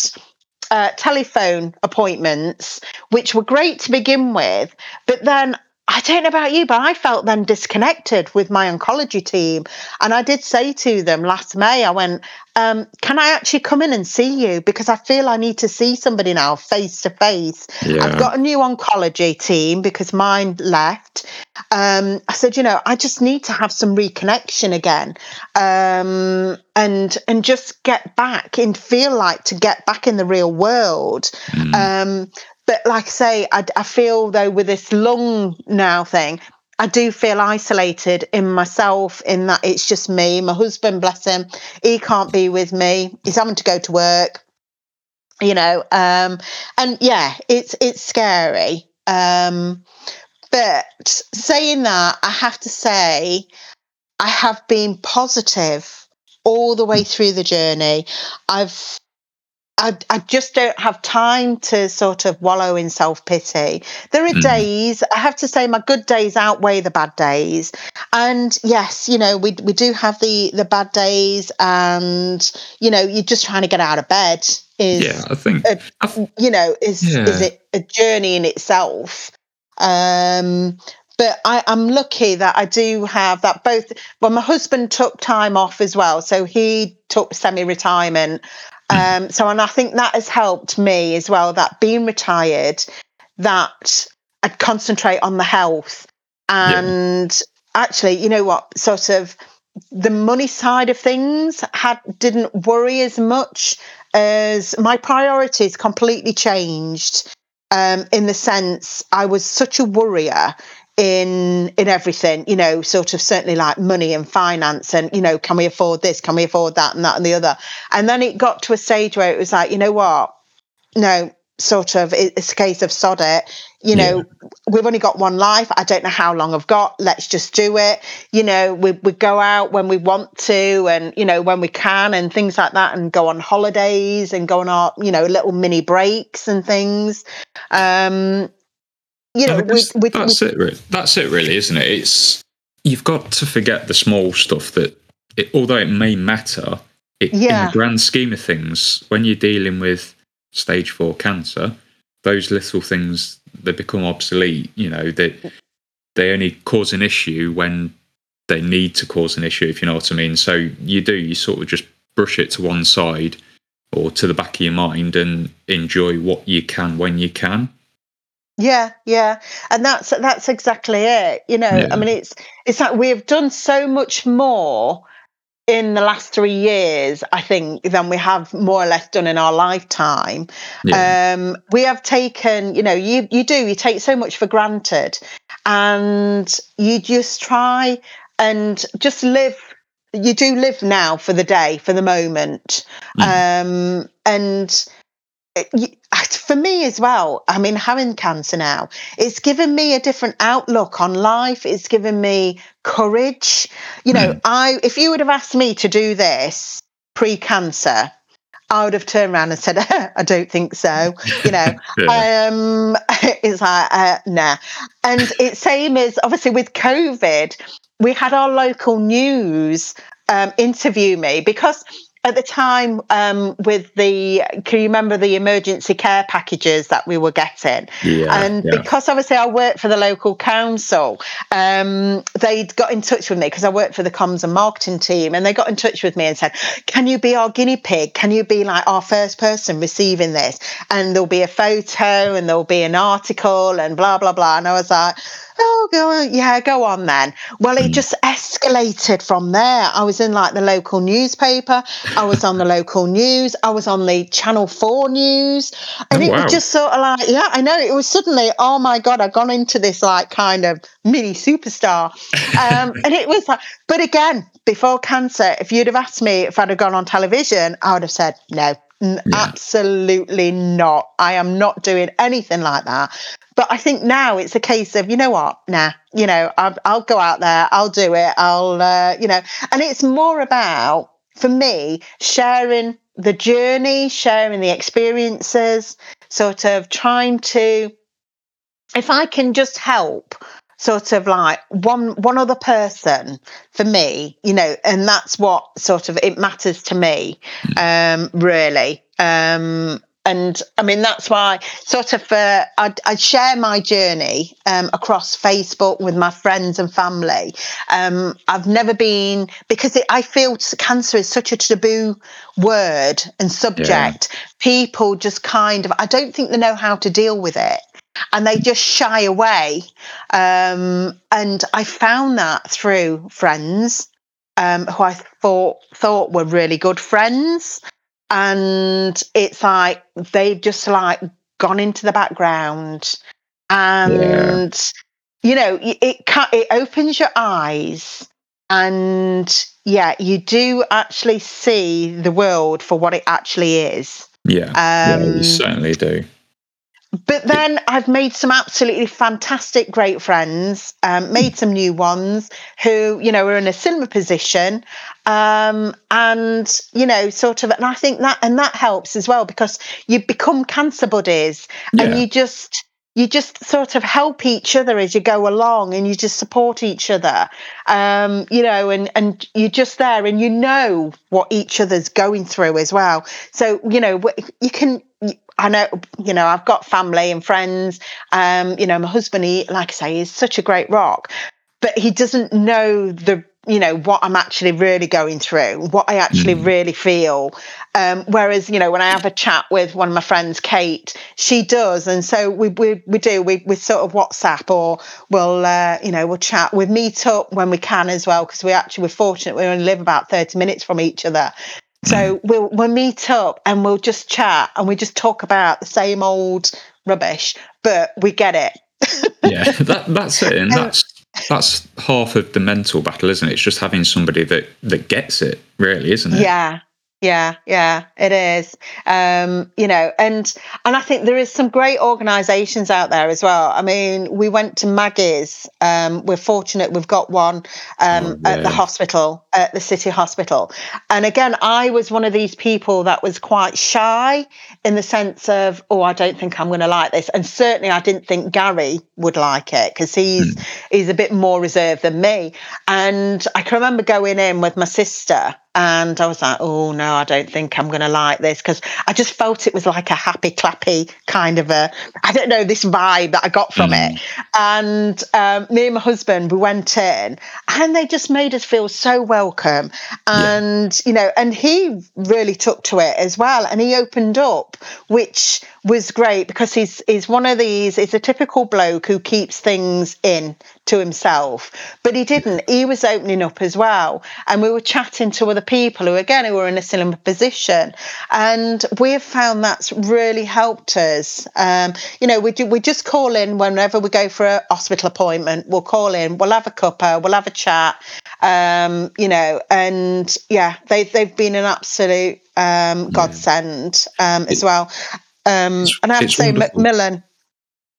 uh, telephone appointments which were great to begin with but then I don't know about you, but I felt then disconnected with my oncology team. And I did say to them last May, I went, um, Can I actually come in and see you? Because I feel I need to see somebody now face to face. I've got a new oncology team because mine left. Um, I said, You know, I just need to have some reconnection again um, and and just get back and feel like to get back in the real world. Mm. Um, but like I say, I, I feel though with this lung now thing, I do feel isolated in myself in that it's just me. My husband, bless him, he can't be with me. He's having to go to work. You know, um, and yeah, it's it's scary. Um, but saying that, I have to say, I have been positive all the way through the journey. I've I, I just don't have time to sort of wallow in self pity. There are mm. days, I have to say, my good days outweigh the bad days. And yes, you know, we, we do have the, the bad days, and, you know, you're just trying to get out of bed. Is, yeah, I think, a, you know, is, yeah. is it a journey in itself? Um, but I, am lucky that I do have that both. Well, my husband took time off as well, so he took semi-retirement, um, so, and I think that has helped me as well. That being retired, that I'd concentrate on the health, and yeah. actually, you know what, sort of the money side of things had didn't worry as much as my priorities completely changed. Um, in the sense, I was such a worrier in in everything you know sort of certainly like money and finance and you know can we afford this can we afford that and that and the other. And then it got to a stage where it was like you know what? No sort of it's a case of sod it. You know yeah. we've only got one life. I don't know how long i've got. Let's just do it. You know we, we go out when we want to and you know when we can and things like that and go on holidays and go on our you know little mini breaks and things. Um you know, with, with, that's with, it. Really. That's it, really, isn't it? It's you've got to forget the small stuff that, it, although it may matter, it, yeah. in the grand scheme of things, when you're dealing with stage four cancer, those little things they become obsolete. You know that they, they only cause an issue when they need to cause an issue. If you know what I mean. So you do you sort of just brush it to one side or to the back of your mind and enjoy what you can when you can. Yeah, yeah, and that's that's exactly it. You know, yeah. I mean, it's it's like we've done so much more in the last three years, I think, than we have more or less done in our lifetime. Yeah. Um, we have taken, you know, you you do you take so much for granted, and you just try and just live. You do live now for the day, for the moment, mm. um, and for me as well, I mean, having cancer now, it's given me a different outlook on life. It's given me courage. You know, mm. I if you would have asked me to do this pre-cancer, I would have turned around and said, "I don't think so." You know, yeah. um, it's like uh, nah. And it's same as obviously with COVID, we had our local news um, interview me because at the time um, with the can you remember the emergency care packages that we were getting? Yeah, and yeah. because obviously i worked for the local council um, they got in touch with me because i worked for the comms and marketing team and they got in touch with me and said can you be our guinea pig? Can you be like our first person receiving this? And there'll be a photo and there'll be an article and blah blah blah. And i was like oh, go on. Yeah, go on then. Well, it hmm. just escalated from there. I was in like the local newspaper. I was on the local news. I was on the Channel 4 news. And oh, it wow. was just sort of like, yeah, I know. It was suddenly, oh my God, I've gone into this like kind of mini superstar. Um, and it was like, but again, before cancer, if you'd have asked me if I'd have gone on television, I would have said, no, yeah. Absolutely not. I am not doing anything like that. But I think now it's a case of, you know what? Nah, you know, I'll, I'll go out there, I'll do it, I'll, uh, you know, and it's more about, for me, sharing the journey, sharing the experiences, sort of trying to, if I can just help sort of like one one other person for me you know and that's what sort of it matters to me um really um and I mean that's why sort of uh, I, I share my journey um, across Facebook with my friends and family. Um, I've never been because it, I feel cancer is such a taboo word and subject. Yeah. People just kind of I don't think they know how to deal with it and they just shy away. Um, and I found that through friends um, who I thought thought were really good friends, and it's like they've just like gone into the background, and yeah. you know it it opens your eyes, and yeah, you do actually see the world for what it actually is. Yeah, um, yeah you certainly do but then I've made some absolutely fantastic, great friends, um, made some new ones who, you know, are in a similar position. Um, and, you know, sort of, and I think that, and that helps as well because you become cancer buddies yeah. and you just, you just sort of help each other as you go along and you just support each other um, you know and and you're just there and you know what each other's going through as well so you know you can I know, you know, I've got family and friends. Um, you know, my husband, he, like I say, is such a great rock, but he doesn't know the, you know, what I'm actually really going through, what I actually mm. really feel. Um, whereas, you know, when I have a chat with one of my friends, Kate, she does, and so we we, we do. We we sort of WhatsApp or we'll, uh, you know, we'll chat. We meet up when we can as well because we actually we're fortunate. We only live about thirty minutes from each other, so mm. we'll we'll meet up and we'll just chat and we just talk about the same old rubbish, but we get it. yeah, that, that's it, and that's that's half of the mental battle, isn't it? It's just having somebody that that gets it, really, isn't it? Yeah, yeah, yeah, it is. Um, you know, and and I think there is some great organisations out there as well. I mean, we went to Maggie's. Um, we're fortunate we've got one um, oh, at the hospital, at the city hospital. And again, I was one of these people that was quite shy in the sense of, oh, I don't think I'm going to like this. And certainly, I didn't think Gary would like it because he's mm. he's a bit more reserved than me. And I can remember going in with my sister and I was like, oh no, I don't think I'm going to like this because I just felt it was like a happy, clappy kind of a, I don't know, this vibe that I got from mm. it. And um, me and my husband, we went in and they just made us feel so welcome. And, yeah. you know, and he really took to it as well. And he opened up, which was great because he's, he's one of these, he's a typical bloke who keeps things in to himself, but he didn't. He was opening up as well. And we were chatting to other people who, again, who were in a similar position. And we've found that's really helped us. Um, you know, we, do, we just call in whenever we go for a hospital appointment, we'll call in, we'll have a cuppa, we'll have a chat, um, you know, and yeah, they, they've been an absolute um, godsend um, as well. Um, and I have to say, wonderful. Macmillan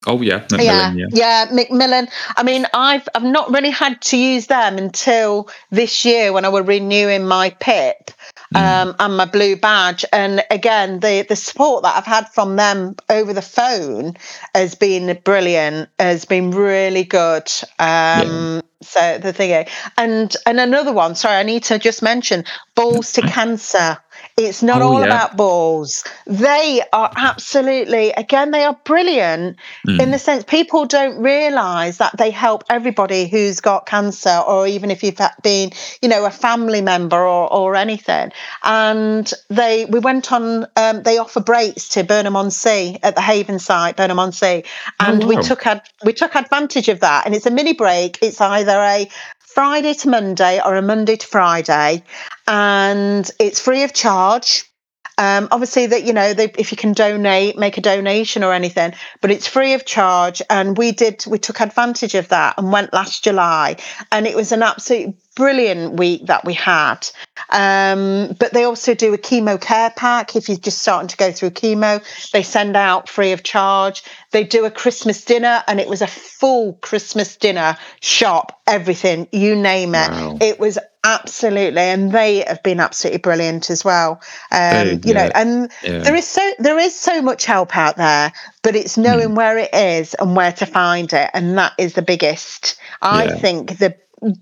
Oh yeah, Macmillan, yeah, yeah, yeah, Macmillan. I mean, I've I've not really had to use them until this year when I was renewing my PIP mm. um, and my blue badge. And again, the the support that I've had from them over the phone has been brilliant. Has been really good. Um, yeah. So the thing, and and another one. Sorry, I need to just mention balls to cancer. It's not oh, all yeah. about balls. They are absolutely, again, they are brilliant mm. in the sense people don't realize that they help everybody who's got cancer, or even if you've been, you know, a family member or, or anything. And they, we went on, um, they offer breaks to Burnham on Sea at the Haven site, Burnham on Sea, and oh, wow. we took ad, we took advantage of that. And it's a mini break. It's either a Friday to Monday or a Monday to Friday, and it's free of charge. Um, obviously, that you know, they, if you can donate, make a donation or anything, but it's free of charge. And we did, we took advantage of that and went last July, and it was an absolute brilliant week that we had. Um, but they also do a chemo care pack if you're just starting to go through chemo. They send out free of charge. They do a Christmas dinner, and it was a full Christmas dinner shop, everything, you name it. Wow. It was absolutely, and they have been absolutely brilliant as well. Um, you yeah. know, and yeah. there is so there is so much help out there, but it's knowing mm. where it is and where to find it, and that is the biggest. I think the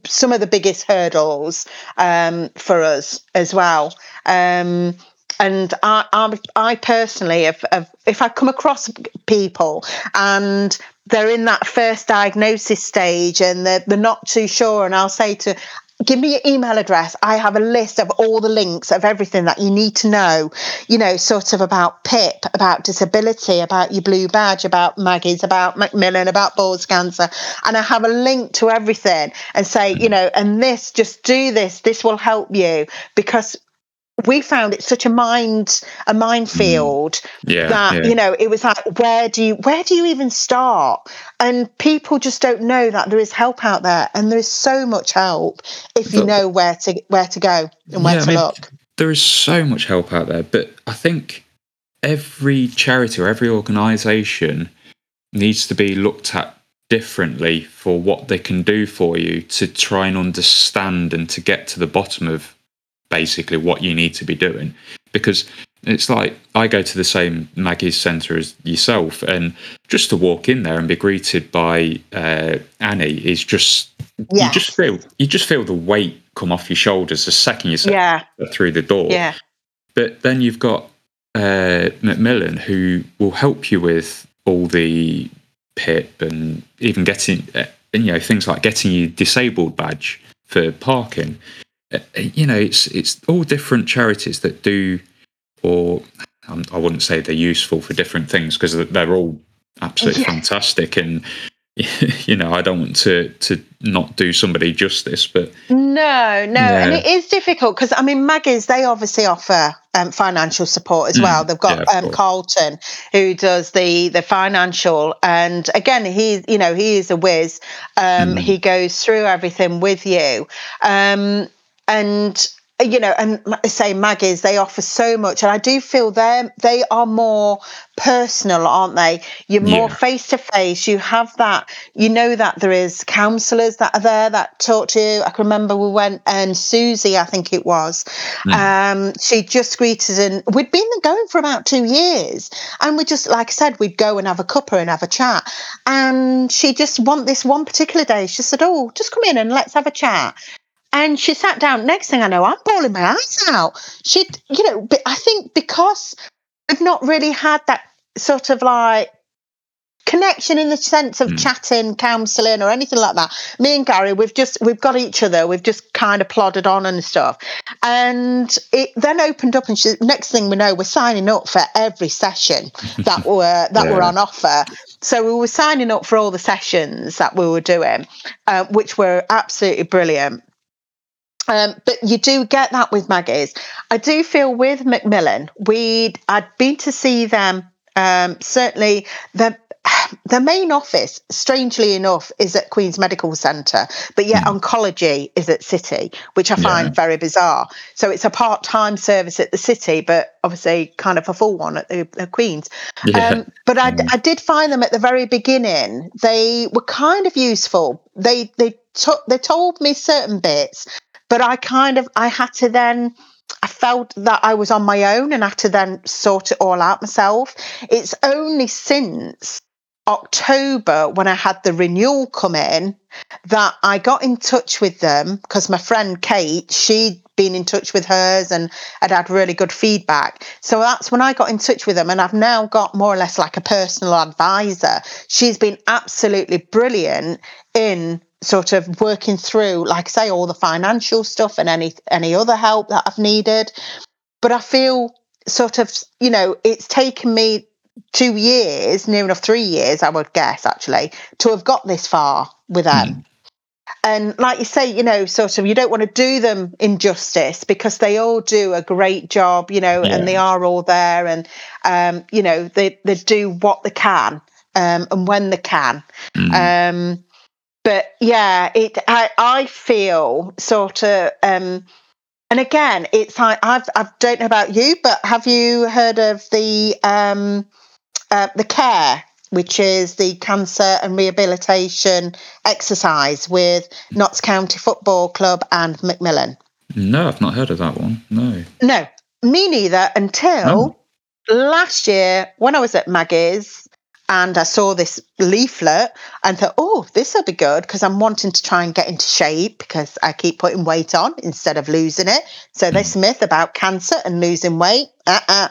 some of the biggest hurdles um, for us as well. Um, and I, I, I personally, if, if I come across people and they're in that first diagnosis stage and they're, they're not too sure, and I'll say to give me your email address. I have a list of all the links of everything that you need to know, you know, sort of about PIP, about disability, about your blue badge, about Maggie's, about Macmillan, about balls cancer. And I have a link to everything and say, you know, and this, just do this, this will help you because we found it such a mind a minefield mm. yeah, that yeah. you know it was like where do you where do you even start and people just don't know that there is help out there and there is so much help if you know where to where to go and where yeah, to I mean, look there is so much help out there but i think every charity or every organization needs to be looked at differently for what they can do for you to try and understand and to get to the bottom of basically what you need to be doing because it's like I go to the same Maggie's Centre as yourself, and just to walk in there and be greeted by uh, Annie is just yes. you just feel you just feel the weight come off your shoulders the second you step yeah. through the door. Yeah. But then you've got uh, Macmillan who will help you with all the PIP and even getting uh, you know things like getting your disabled badge for parking. You know, it's it's all different charities that do, or um, I wouldn't say they're useful for different things because they're all absolutely yeah. fantastic and you know, I don't want to to not do somebody justice, but no, no, yeah. and it is difficult because I mean, Maggie's they obviously offer um, financial support as mm, well. They've got yeah, um, Carlton who does the the financial, and again, he you know he is a whiz. Um, mm. He goes through everything with you. Um, and you know, and say Maggie's, they offer so much, and I do feel they they are more personal, aren't they? You're more face to face. You have that. You know that there is counsellors that are there that talk to you. I can remember we went and Susie, I think it was. Mm. Um, she just greeted, and we'd been going for about two years, and we just, like I said, we'd go and have a cuppa and have a chat, and she just want this one particular day. She said, "Oh, just come in and let's have a chat." And she sat down. Next thing I know, I'm bawling my eyes out. She, you know, I think because we've not really had that sort of like connection in the sense of mm. chatting, counselling, or anything like that. Me and Gary, we've just we've got each other. We've just kind of plodded on and stuff. And it then opened up, and she, next thing we know, we're signing up for every session that were that yeah. were on offer. So we were signing up for all the sessions that we were doing, uh, which were absolutely brilliant. Um, but you do get that with Maggie's. I do feel with Macmillan, we I'd been to see them. Um, certainly, the the main office, strangely enough, is at Queen's Medical Centre, but yet mm. oncology is at City, which I find yeah. very bizarre. So it's a part time service at the City, but obviously kind of a full one at the, the Queen's. Yeah. Um, but I, mm. I did find them at the very beginning. They were kind of useful. They they took they told me certain bits but I kind of I had to then I felt that I was on my own and had to then sort it all out myself. It's only since October when I had the renewal come in that I got in touch with them because my friend Kate, she'd been in touch with hers and had had really good feedback. So that's when I got in touch with them and I've now got more or less like a personal advisor. She's been absolutely brilliant in sort of working through, like I say, all the financial stuff and any any other help that I've needed. But I feel sort of, you know, it's taken me two years, near enough three years, I would guess, actually, to have got this far with them. Mm. And like you say, you know, sort of, you don't want to do them injustice because they all do a great job, you know, yeah. and they are all there, and um, you know, they they do what they can um, and when they can. Mm. Um, but yeah, it I, I feel sort of um and again, it's like I've I don't know about you, but have you heard of the um uh, the care which is the cancer and rehabilitation exercise with Notts County Football Club and Macmillan? No, I've not heard of that one. No. No, me neither until last year when I was at Maggie's and I saw this leaflet and thought, oh, this will be good because I'm wanting to try and get into shape because I keep putting weight on instead of losing it. So Hmm. this myth about cancer and losing weight, uh-uh,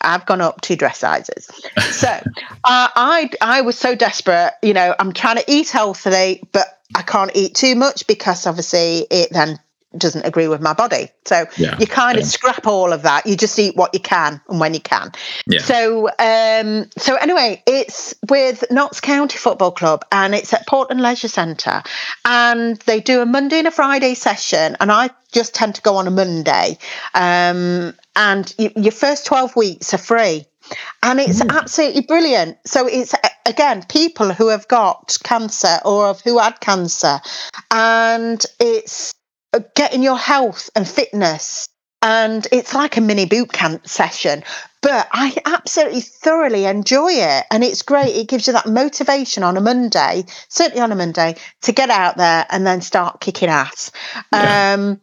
I've gone up two dress sizes. So uh, I I was so desperate, you know, I'm trying to eat healthily, but I can't eat too much because obviously it then doesn't agree with my body. So Yeah, you kind of scrap all of that. You just eat what you can and when you can. Yeah. So um so anyway, it's with Notts County Football Club and it's at Portland Leisure Centre and they do a Monday and a Friday session and I just tend to go on a Monday. Um and y- your first 12 weeks are free. And it's absolutely brilliant. So it's again people who have got cancer or who had cancer and it's getting your health and fitness. And it's like a mini boot camp session but i absolutely thoroughly enjoy it. And it's great. It gives you that motivation on a monday certainly on a monday to get out there and then start kicking ass. Yeah. um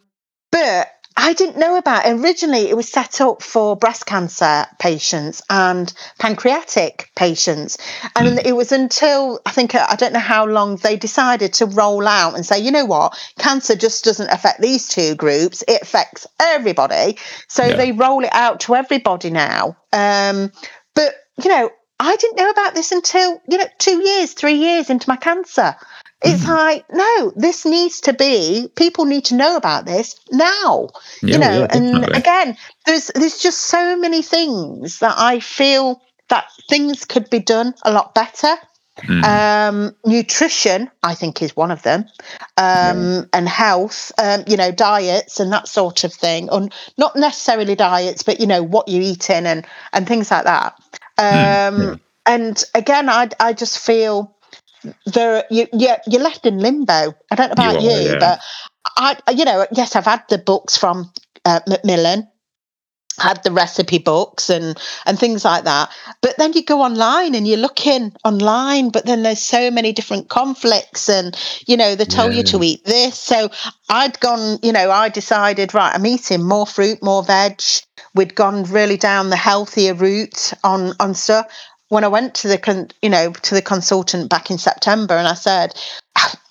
but I didn't know about it. Originally, it was set up for breast cancer patients and pancreatic patients. And it was until I think, I don't know how long, they decided to roll out and say, you know what, cancer just doesn't affect these two groups, it affects everybody. So Yeah. they roll it out to everybody now. Um, but, you know, I didn't know about this until, you know, two years, three years into my cancer. It's Mhm. like, no, this needs to be, people need to know about this now. Yeah, you know, yeah, and again, there's there's just so many things that I feel that things could be done a lot better. Mm. Um, nutrition, I think, is one of them, um, and health. Um, you know, diets and that sort of thing, or not necessarily diets, but you know what you're eating and and things like that. Um, yeah. And again, I I just feel there you you're, you're left in limbo. I don't know about You you, yeah. but I you know yes, I've had the books from uh, Macmillan had the recipe books and and things like that but then you go online and you're looking online but then there's so many different conflicts and you know they tell you to eat this so i'd gone you know i decided right i'm eating more fruit more veg we'd gone really down the healthier route on on stuff when i went to the con, you know to the consultant back in september and i said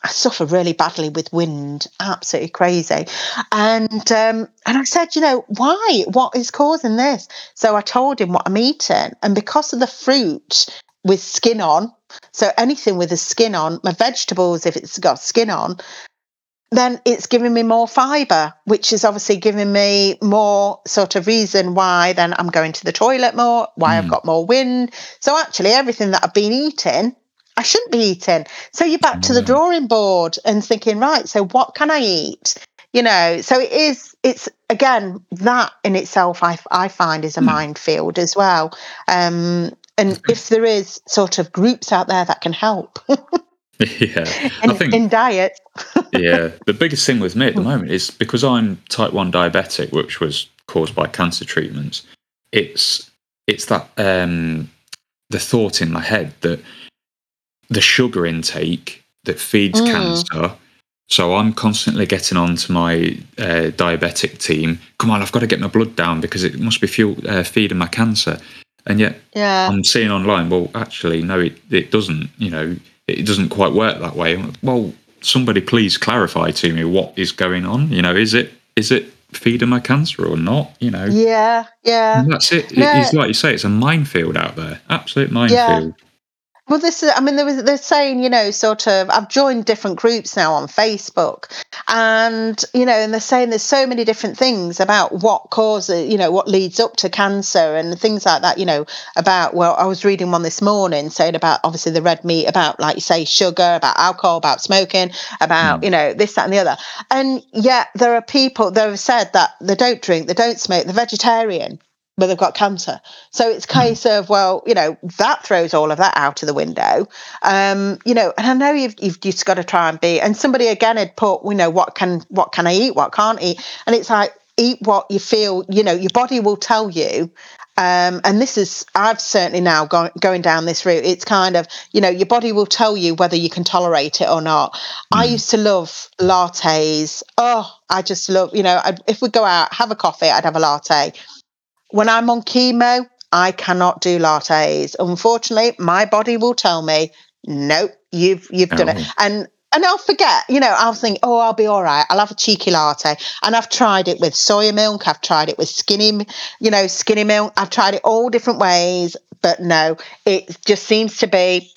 I suffer really badly with wind, absolutely crazy. And um, and I said, you know, why? What is causing this? So I told him what I'm eating, and because of the fruit with skin on, so anything with a skin on, my vegetables, if it's got skin on, then it's giving me more fiber, which is obviously giving me more sort of reason why then I'm going to the toilet more, why I've Mm. got more wind. So actually, everything that I've been eating, I shouldn't be eating. So you're back to the Mm. drawing board and thinking, right, so what can I eat? You know, so it is, it's again, that in itself, I, I find is a Mm. minefield as well. Um, and if there is sort of groups out there that can help yeah. in, I think in diet, yeah, the biggest thing with me at the moment is because I'm type one diabetic, which was caused by cancer treatments. It's it's that um, the thought in my head that the sugar intake that feeds Mm. cancer. So I'm constantly getting on to my uh, diabetic team. Come on, I've got to get my blood down because it must be fuel, uh, feeding my cancer. And yet yeah. I'm seeing online, well, actually, no, it, it doesn't. You know, it doesn't quite work that way. Well, somebody please clarify to me what is going on. You know, is it is it feeding my cancer or not? You know, Yeah, yeah. and that's it. Yeah. It's like you say, it's a minefield out there. Absolute minefield. Well, this is, I mean, there was, they're saying, you know, sort of, I've joined different groups now on Facebook, and, you know, and they're saying there's so many different things about what causes, you know, what leads up to cancer and things like that, you know, about, well, I was reading one this morning saying about obviously the red meat, about, like you say, sugar, about alcohol, about smoking, about, Mm. you know, this, that, and the other. And yet there are people that have said that they don't drink, they don't smoke, they're vegetarian. But they've got cancer. So it's a case of, well, you know, that throws all of that out of the window. Um, you know, and I know you've you've just got to try and be and somebody again had put, you know, what can what can I eat, what can't eat? And it's like eat what you feel, you know, your body will tell you. Um, and this is I've certainly now gone going down this route. It's kind of, you know, your body will tell you whether you can tolerate it or not. I Mm. used to love lattes. Oh, I just love, you know, I'd, if we go out, have a coffee, I'd have a latte when I'm on chemo, I cannot do lattes. Unfortunately, my body will tell me, nope, you've you've done it. Oh. And and I'll forget, you know, I'll think, oh, I'll be all right. I'll have a cheeky latte. And I've tried it with soy milk. I've tried it with skinny, you know, skinny milk. I've tried it all different ways. But no, it just seems to be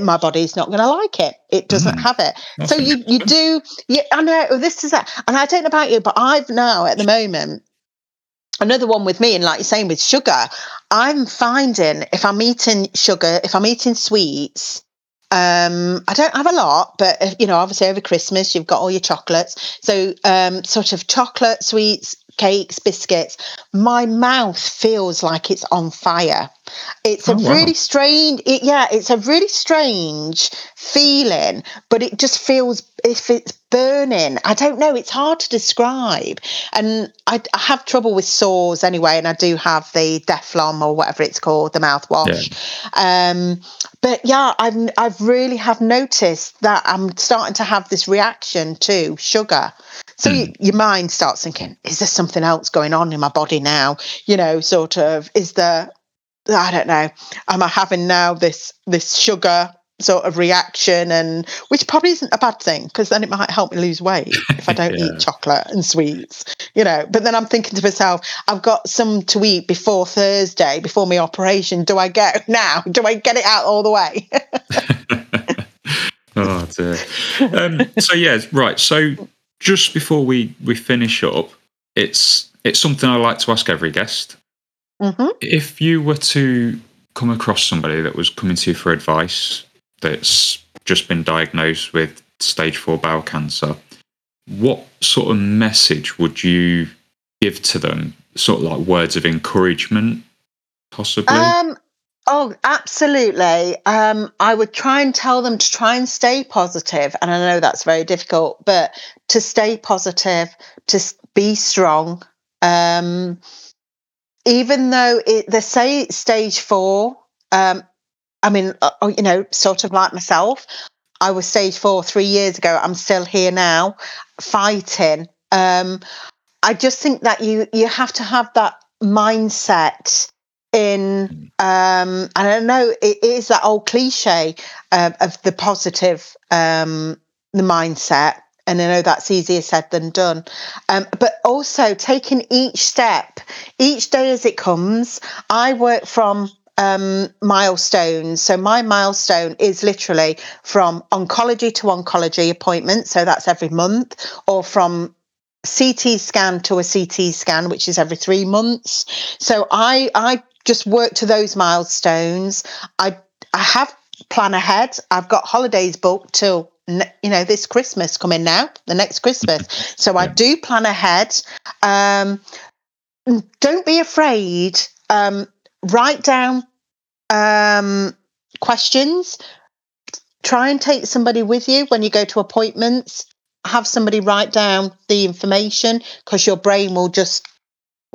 my body's not going to like it. It doesn't Mm. have it. So you you do. Yeah, I know this is that, and I don't know about you, but I've now at the moment another one with me, and like you're saying with sugar, I'm finding if I'm eating sugar, if I'm eating sweets. Um, I don't have a lot, but uh, you know, obviously over Christmas you've got all your chocolates. So, um, sort of chocolate, sweets, cakes, biscuits. My mouth feels like it's on fire. It's a Oh, wow. really strange. It, yeah, it's a really strange feeling, but it just feels if it's burning. I don't know. It's hard to describe, and I, I have trouble with sores anyway. And I do have the Difflam or whatever it's called, the mouthwash. Um, but yeah, I've I've really have noticed that I'm starting to have this reaction to sugar. So you, your mind starts thinking, is there something else going on in my body now? You know, sort of, is there I don't know. Am I having now this this sugar sort of reaction and which probably isn't a bad thing because then it might help me lose weight if I don't Yeah. eat chocolate and sweets, you know. But then I'm thinking to myself, I've got some to eat before Thursday, before my operation. Do I get now? Do I get it out all the way? oh dear. Um, so yeah, right. So just before we we finish up, it's it's something I like to ask every guest. hmm If you were to come across somebody that was coming to you for advice that's just been diagnosed with stage four bowel cancer, what sort of message would you give to them? Sort of like words of encouragement, possibly. Um, oh, absolutely. Um, I would try and tell them to try and stay positive, and I know that's very difficult, but to stay positive, to be strong. Um, even though it, they say stage four, um, I mean, uh, oh, you know, sort of like myself, I was stage four three years ago. I'm still here now, fighting. Um, I just think that you you have to have that mindset in um and I know it is that old cliche uh, of the positive um the mindset and I know that's easier said than done um but also taking each step each day as it comes I work from um milestones so my milestone is literally from oncology to oncology appointment so that's every month or from CT scan to a CT scan, which is every three months. So I I just work to those milestones. I I have plan ahead. I've got holidays booked till you know this Christmas coming now, the next Christmas. So I do plan ahead. Um, don't be afraid. Um, write down um, questions. Try and take somebody with you when you go to appointments. Have somebody write down the information because your brain will just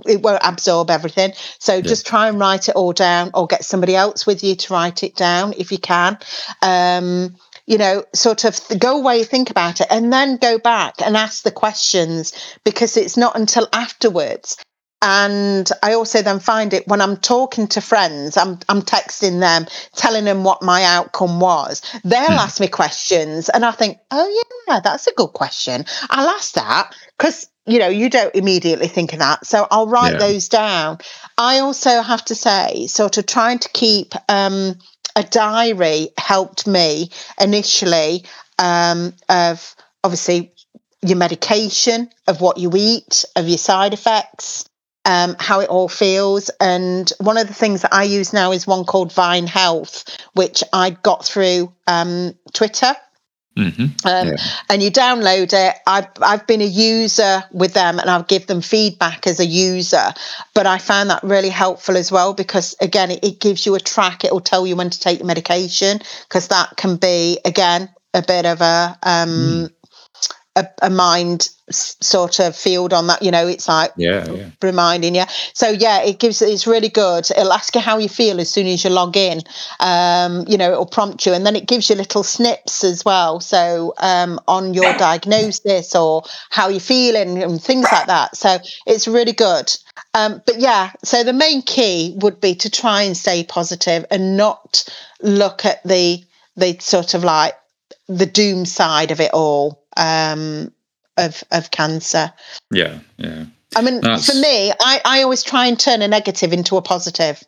it won't absorb everything. So just try and write it all down or get somebody else with you to write it down if you can. Um you know sort of go away think about it and then go back and ask the questions because it's not until afterwards and I also then find it when I'm talking to friends, I'm I'm texting them, telling them what my outcome was. They'll Hmm. ask me questions, and I think, oh yeah, that's a good question. I'll ask that because you know you don't immediately think of that, so I'll write Yeah. those down. I also have to say, sort of trying to keep um, a diary helped me initially um, of obviously your medication, of what you eat, of your side effects um, how it all feels. And one of the things that I use now is one called Vine Health, which I got through um, Twitter. hmm Um, Yeah. And you download it. I've I've been a user with them, and I'll give them feedback as a user. But I found that really helpful as well because again, it, it gives you a track. It will tell you when to take your medication because that can be again a bit of a um, a, a mind sort of field on that. You know, it's like Yeah, yeah. reminding you. So yeah, it gives it's really good. It'll ask you how you feel as soon as you log in. Um, you know, it'll prompt you, and then it gives you little snips as well. So um, on your diagnosis or how you're feeling and things like that. So it's really good. Um, but yeah, so the main key would be to try and stay positive and not look at the the sort of like the doom side of it all um, of of cancer. Yeah, yeah. I mean, That's... for me, I, I always try and turn a negative into a positive.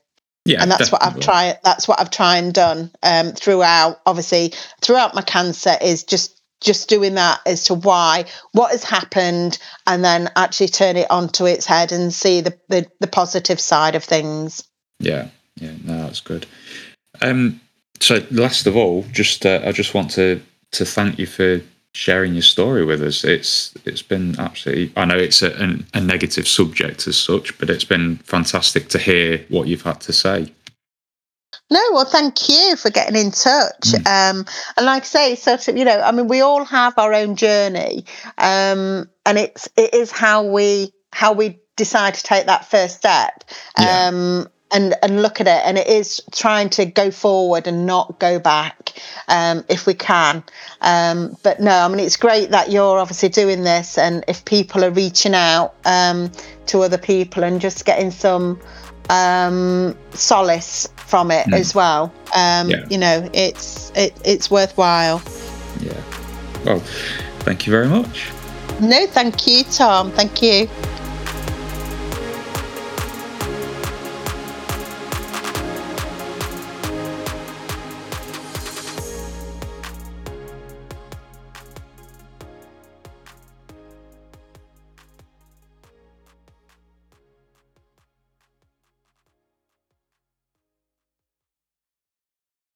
Yeah, and that's definitely. what I've tried. That's what I've tried and done um, throughout. Obviously, throughout my cancer is just just doing that as to why what has happened, and then actually turn it onto its head and see the the, the positive side of things. Yeah, yeah, no, that's good. Um, so last of all, just uh, I just want to to thank you for sharing your story with us. It's it's been absolutely. I know it's a, a, a negative subject as such, but it's been fantastic to hear what you've had to say. No, well, thank you for getting in touch. Mm. Um, and like I say, sort of, you know, I mean, we all have our own journey, um, and it's it is how we how we decide to take that first step. Yeah. Um, and and look at it and it is trying to go forward and not go back um, if we can. Um, but no i mean it's great that you're obviously doing this and if people are reaching out um, to other people and just getting some um, solace from it mm. as well. Um, yeah. you know it's it, it's worthwhile. Yeah. Well thank you very much. No thank you tom. Thank you